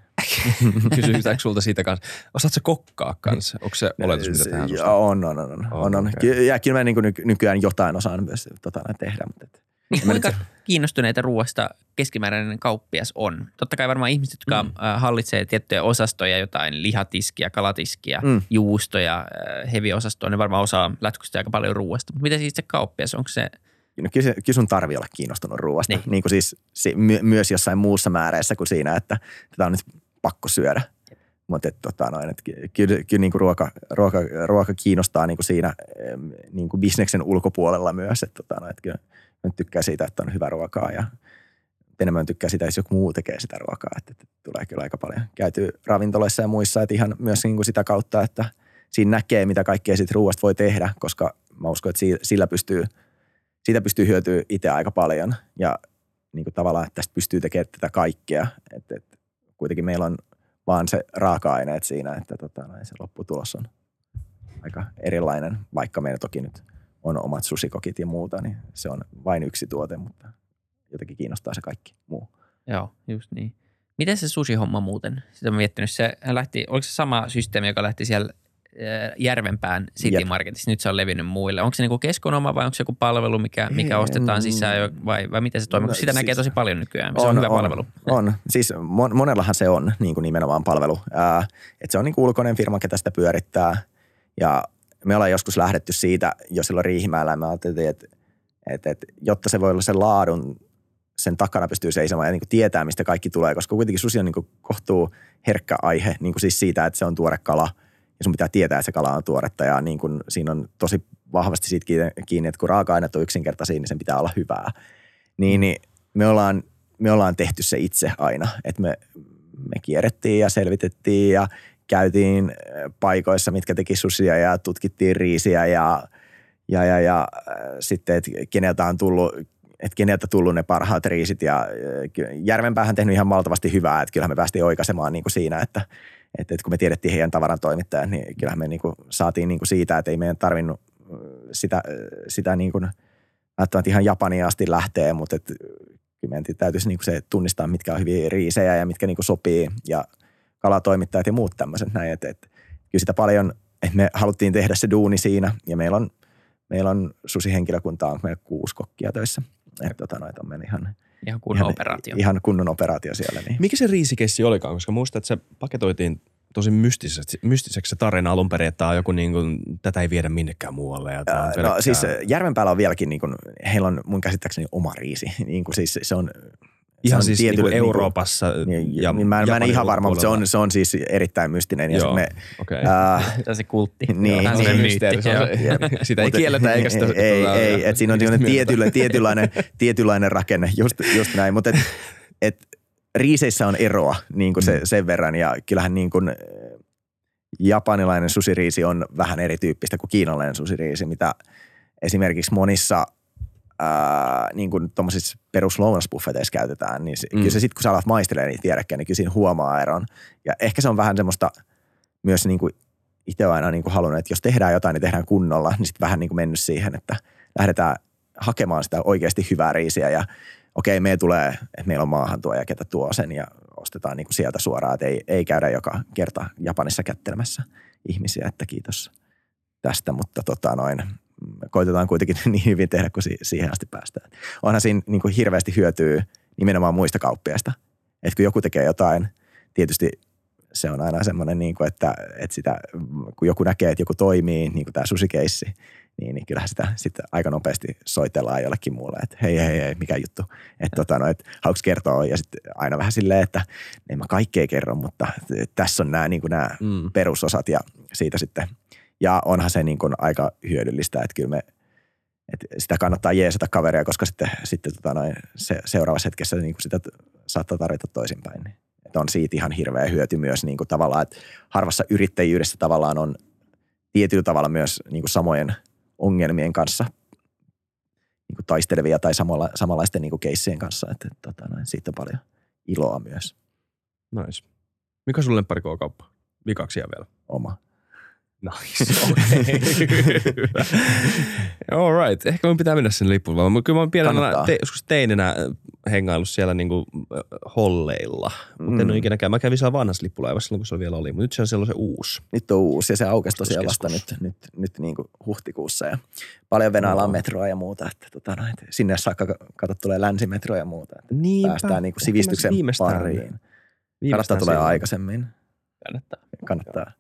*laughs* Kysytäänkö sulta siitä kanssa? Osaatko kokkaa kanssa? Onko se oletus, mitä tehdään susta? Joo, on, on, on, on, on, on. okei. Ky- Ja kyllä mä niin nykyään jotain osaan myös tota, tehdä. Mutta et, Niin kuinka kiinnostuneita ruoasta keskimääräinen kauppias on? Totta kai varmaan ihmiset, jotka mm. hallitsee tiettyjä osastoja, jotain lihatiskia, kalatiskia, Mm. juustoja, äh, heavy-osastoa, ne varmaan osaa lätkystä aika paljon ruoasta. Mutta mitä siis se kauppias, onko se, no, kyllä, se- sun tarvii olla kiinnostunut ruoasta. Niin. Niin. kuin siis si, my, myös jossain muussa määreissä kuin siinä, että tätä on nyt pakko syödä. Mutta tota, noin, et, ky- kyllä, kyllä niin kuin ruoka, ruoka, ruoka, kiinnostaa niin kuin siinä niin kuin bisneksen ulkopuolella myös. Et, tota, noin, et kyllä mä tykkään siitä, että on hyvä ruokaa ja enemmän tykkää sitä, jos joku muu tekee sitä ruokaa. Että, että tulee kyllä aika paljon käyty ravintoloissa ja muissa, että ihan myös niin kuin sitä kautta, että siinä näkee, mitä kaikkea siitä ruoasta voi tehdä, koska mä uskon, että si- sillä pystyy, siitä pystyy hyötyä itse aika paljon ja niin kuin tavallaan, että tästä pystyy tekemään tätä kaikkea. Että, että kuitenkin meillä on vaan se raaka-aineet siinä, että tota, se lopputulos on aika erilainen, vaikka meillä toki nyt on omat susikokit ja muuta, niin se on vain yksi tuote, mutta jotenkin kiinnostaa se kaikki muu. joo, just niin. Miten se sushi-homma muuten? Sitä olen miettinyt. Se lähti, oliko se sama systeemi, joka lähti siellä äh, Järvenpään City Jep. Marketissa? Nyt se on levinnyt muille. Onko se niinku keskon oma vai onko se joku palvelu, mikä, mikä ostetaan sisään jo, vai, vai miten se toimii? No, sitä näkee siis- tosi paljon nykyään. Se on, hyvä palvelu. On. Siis mon, monellahan se on niin kuin nimenomaan palvelu. Ää, että se on niin ulkoinen firma, ketä sitä pyörittää. Ja me ollaan joskus lähdetty siitä, jo silloin Riihimäellä, me ajattelin, että, että, että jotta se voi olla sen laadun, sen takana pystyy seisomaan ja niin kuin tietää, mistä kaikki tulee, koska kuitenkin susi on niin kuin kohtuu herkkä aihe, niin kuin siis siitä, että se on tuore kala ja sun pitää tietää, että se kala on tuoretta ja niin kuin siinä on tosi vahvasti siitä kiinni- että kun raaka-aineet on yksinkertaisia, niin sen pitää olla hyvää. Niin, niin me ollaan, me ollaan tehty se itse aina, että me, me kierrettiin ja selvitettiin ja käytiin äh, paikoissa, mitkä teki susia ja tutkittiin riisiä ja, ja, ja, ja äh, sitten, että keneltä on tullut, että keneltä tullut ne parhaat riisit ja ky- Järvenpäähän tehnyt ihan maltavasti hyvää, että kyllähän me päästiin oikaisemaan niin kuin siinä, että, että, että kun me tiedettiin heidän tavaran toimittajan, niin kyllähän me niin kuin saatiin niin kuin siitä, että ei meidän tarvinnut sitä, sitä niin kuin välttämättä ihan Japaniin asti lähtee, mutta et, kyllä meidän täytyisi niin kuin se tunnistaa, mitkä on hyviä riisejä ja mitkä niin kuin sopii ja kalatoimittajat ja muut tämmöiset näin. Että, että kyllä sitä paljon, että me haluttiin tehdä se duuni siinä ja meillä on, meillä on susihenkilökuntaa, on meillä kuusi kokkia töissä. Että tota, noita on ihan, Ihan kunnon operaatio. ihan kunnon operaatio siellä. Niin. Mikä se riisikessi olikaan? Koska muistan, että se paketoitiin tosi mystiseksi, mystiseksi se tarina alun perin, että tää on joku niin kuin, tätä ei viedä minnekään muualle. Ja on No siis Järvenpäällä on vieläkin, niin kuin, heillä on mun käsittääkseni oma riisi. *laughs* Niin kuin siis se on, ihan on siis niin tietyllä- kuin Euroopassa Niin, ja niin mä, en- mä en ihan varma, mutta se on, se on siis erittäin mystinen. Ja Joo, me, okei. ää, Se on se kultti. Niin, Vähän niin. Mysteeri, myytti. se on se- *laughs* Sitä ei Mutta- kielletä eikä sitä... Ei, tota- ei, että siinä on myönnetä. tietyllä, tietynlainen, *laughs* tietynlainen rakenne, just, just näin. Mutta et, et, riiseissä on eroa niin kuin se, Mm. sen verran ja kyllähän niin kuin, eh, japanilainen susiriisi on vähän erityyppistä kuin kiinalainen susiriisi, mitä esimerkiksi monissa ää, niin kuin tuommoisissa perus lounasbuffeteissa käytetään, niin se, Mm. kyllä se sitten kun sä alat maistelemaan niitä tiedäkään, niin kyllä siinä huomaa eron. Ja ehkä se on vähän semmoista myös niin kuin itse olen aina niin kuin halunnut, että jos tehdään jotain, niin tehdään kunnolla, niin sitten vähän niin kuin mennyt siihen, että lähdetään hakemaan sitä oikeasti hyvää riisiä ja okei, me tulee, että meillä on maahantuoja, ketä tuo sen ja ostetaan niin kuin sieltä suoraan, että ei, ei käydä joka kerta Japanissa kättelemässä ihmisiä, että kiitos tästä, mutta tota noin, koitetaan kuitenkin *laughs* niin hyvin tehdä, kun si- siihen asti päästään. Onhan siinä niin kuin hirveästi hyötyä nimenomaan muista kauppiaista. Että kun joku tekee jotain, tietysti se on aina semmoinen, niin kuin, että, että sitä, kun joku näkee, että joku toimii, niin kuin tämä susikeissi, niin, niin kyllähän sitä sitten aika nopeasti soitellaan jollekin muulle, että hei, hei, hei, mikä juttu. Että tota, no, et, haluatko kertoa? Ja sitten aina vähän silleen, että en mä kaikkea kerro, mutta tässä on nämä, niin nämä Mm. perusosat ja siitä sitten. Ja onhan se niin kuin aika hyödyllistä, että kyllä me, että sitä kannattaa jeesata kaveria, koska sitten, sitten tota noin, se, seuraavassa hetkessä niin kuin sitä saattaa tarvita toisinpäin. Että on siitä ihan hirveä hyöty myös niin kuin tavallaan, että harvassa yrittäjyydessä tavallaan on tietyllä tavalla myös niin kuin samojen ongelmien kanssa niin kuin taistelevia tai samalla, samanlaisten niin kuin keissien kanssa. Että, tota, noin, siitä on paljon iloa myös Nice. Mikä on sun lemppari K-kauppa? Vikaksia vielä. oma. Nice. Hyvä. *laughs* All right. Ehkä mun pitää mennä sinne lippuun. Mä- Kyllä mä oon pienenä te, joskus teininä äh, hengaillut siellä niinku äh, holleilla. Mutta en Mm. ole ikinä käy. Mä kävin siellä vanhassa lippulaivassa silloin, kun se vielä oli. Mutta nyt siellä on se uusi. Nyt on uusi ja se aukesi tosiaan vasta nyt, nyt, nyt niin kuin huhtikuussa ja paljon venaillaan Joo. metroa ja muuta. Että, tota, noin, että sinne saakka kato tulee länsimetro ja muuta. Että Niinpä. päästään niin kuin sivistyksen pariin. Kannattaa silloin. aikaisemmin. Kannattaa. Kannattaa.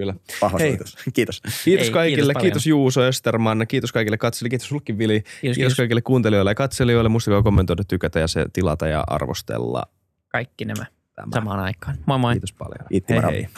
Kyllä. Paha Hei. *laughs* Kiitos. Kiitos Ei, kiitos kaikille. paljon. Kiitos Juuso Österman. Kiitos kaikille katsojille. Kiitos sullekin Vili. Kiitos, Kiitos kiitos. kaikille kuuntelijoille ja katselijoille. Muistakaa kommentoida, tykätä ja se tilata ja arvostella. Kaikki nämä Tämä. samaan aikaan. Moi moi. Kiitos paljon. Itti hei hei.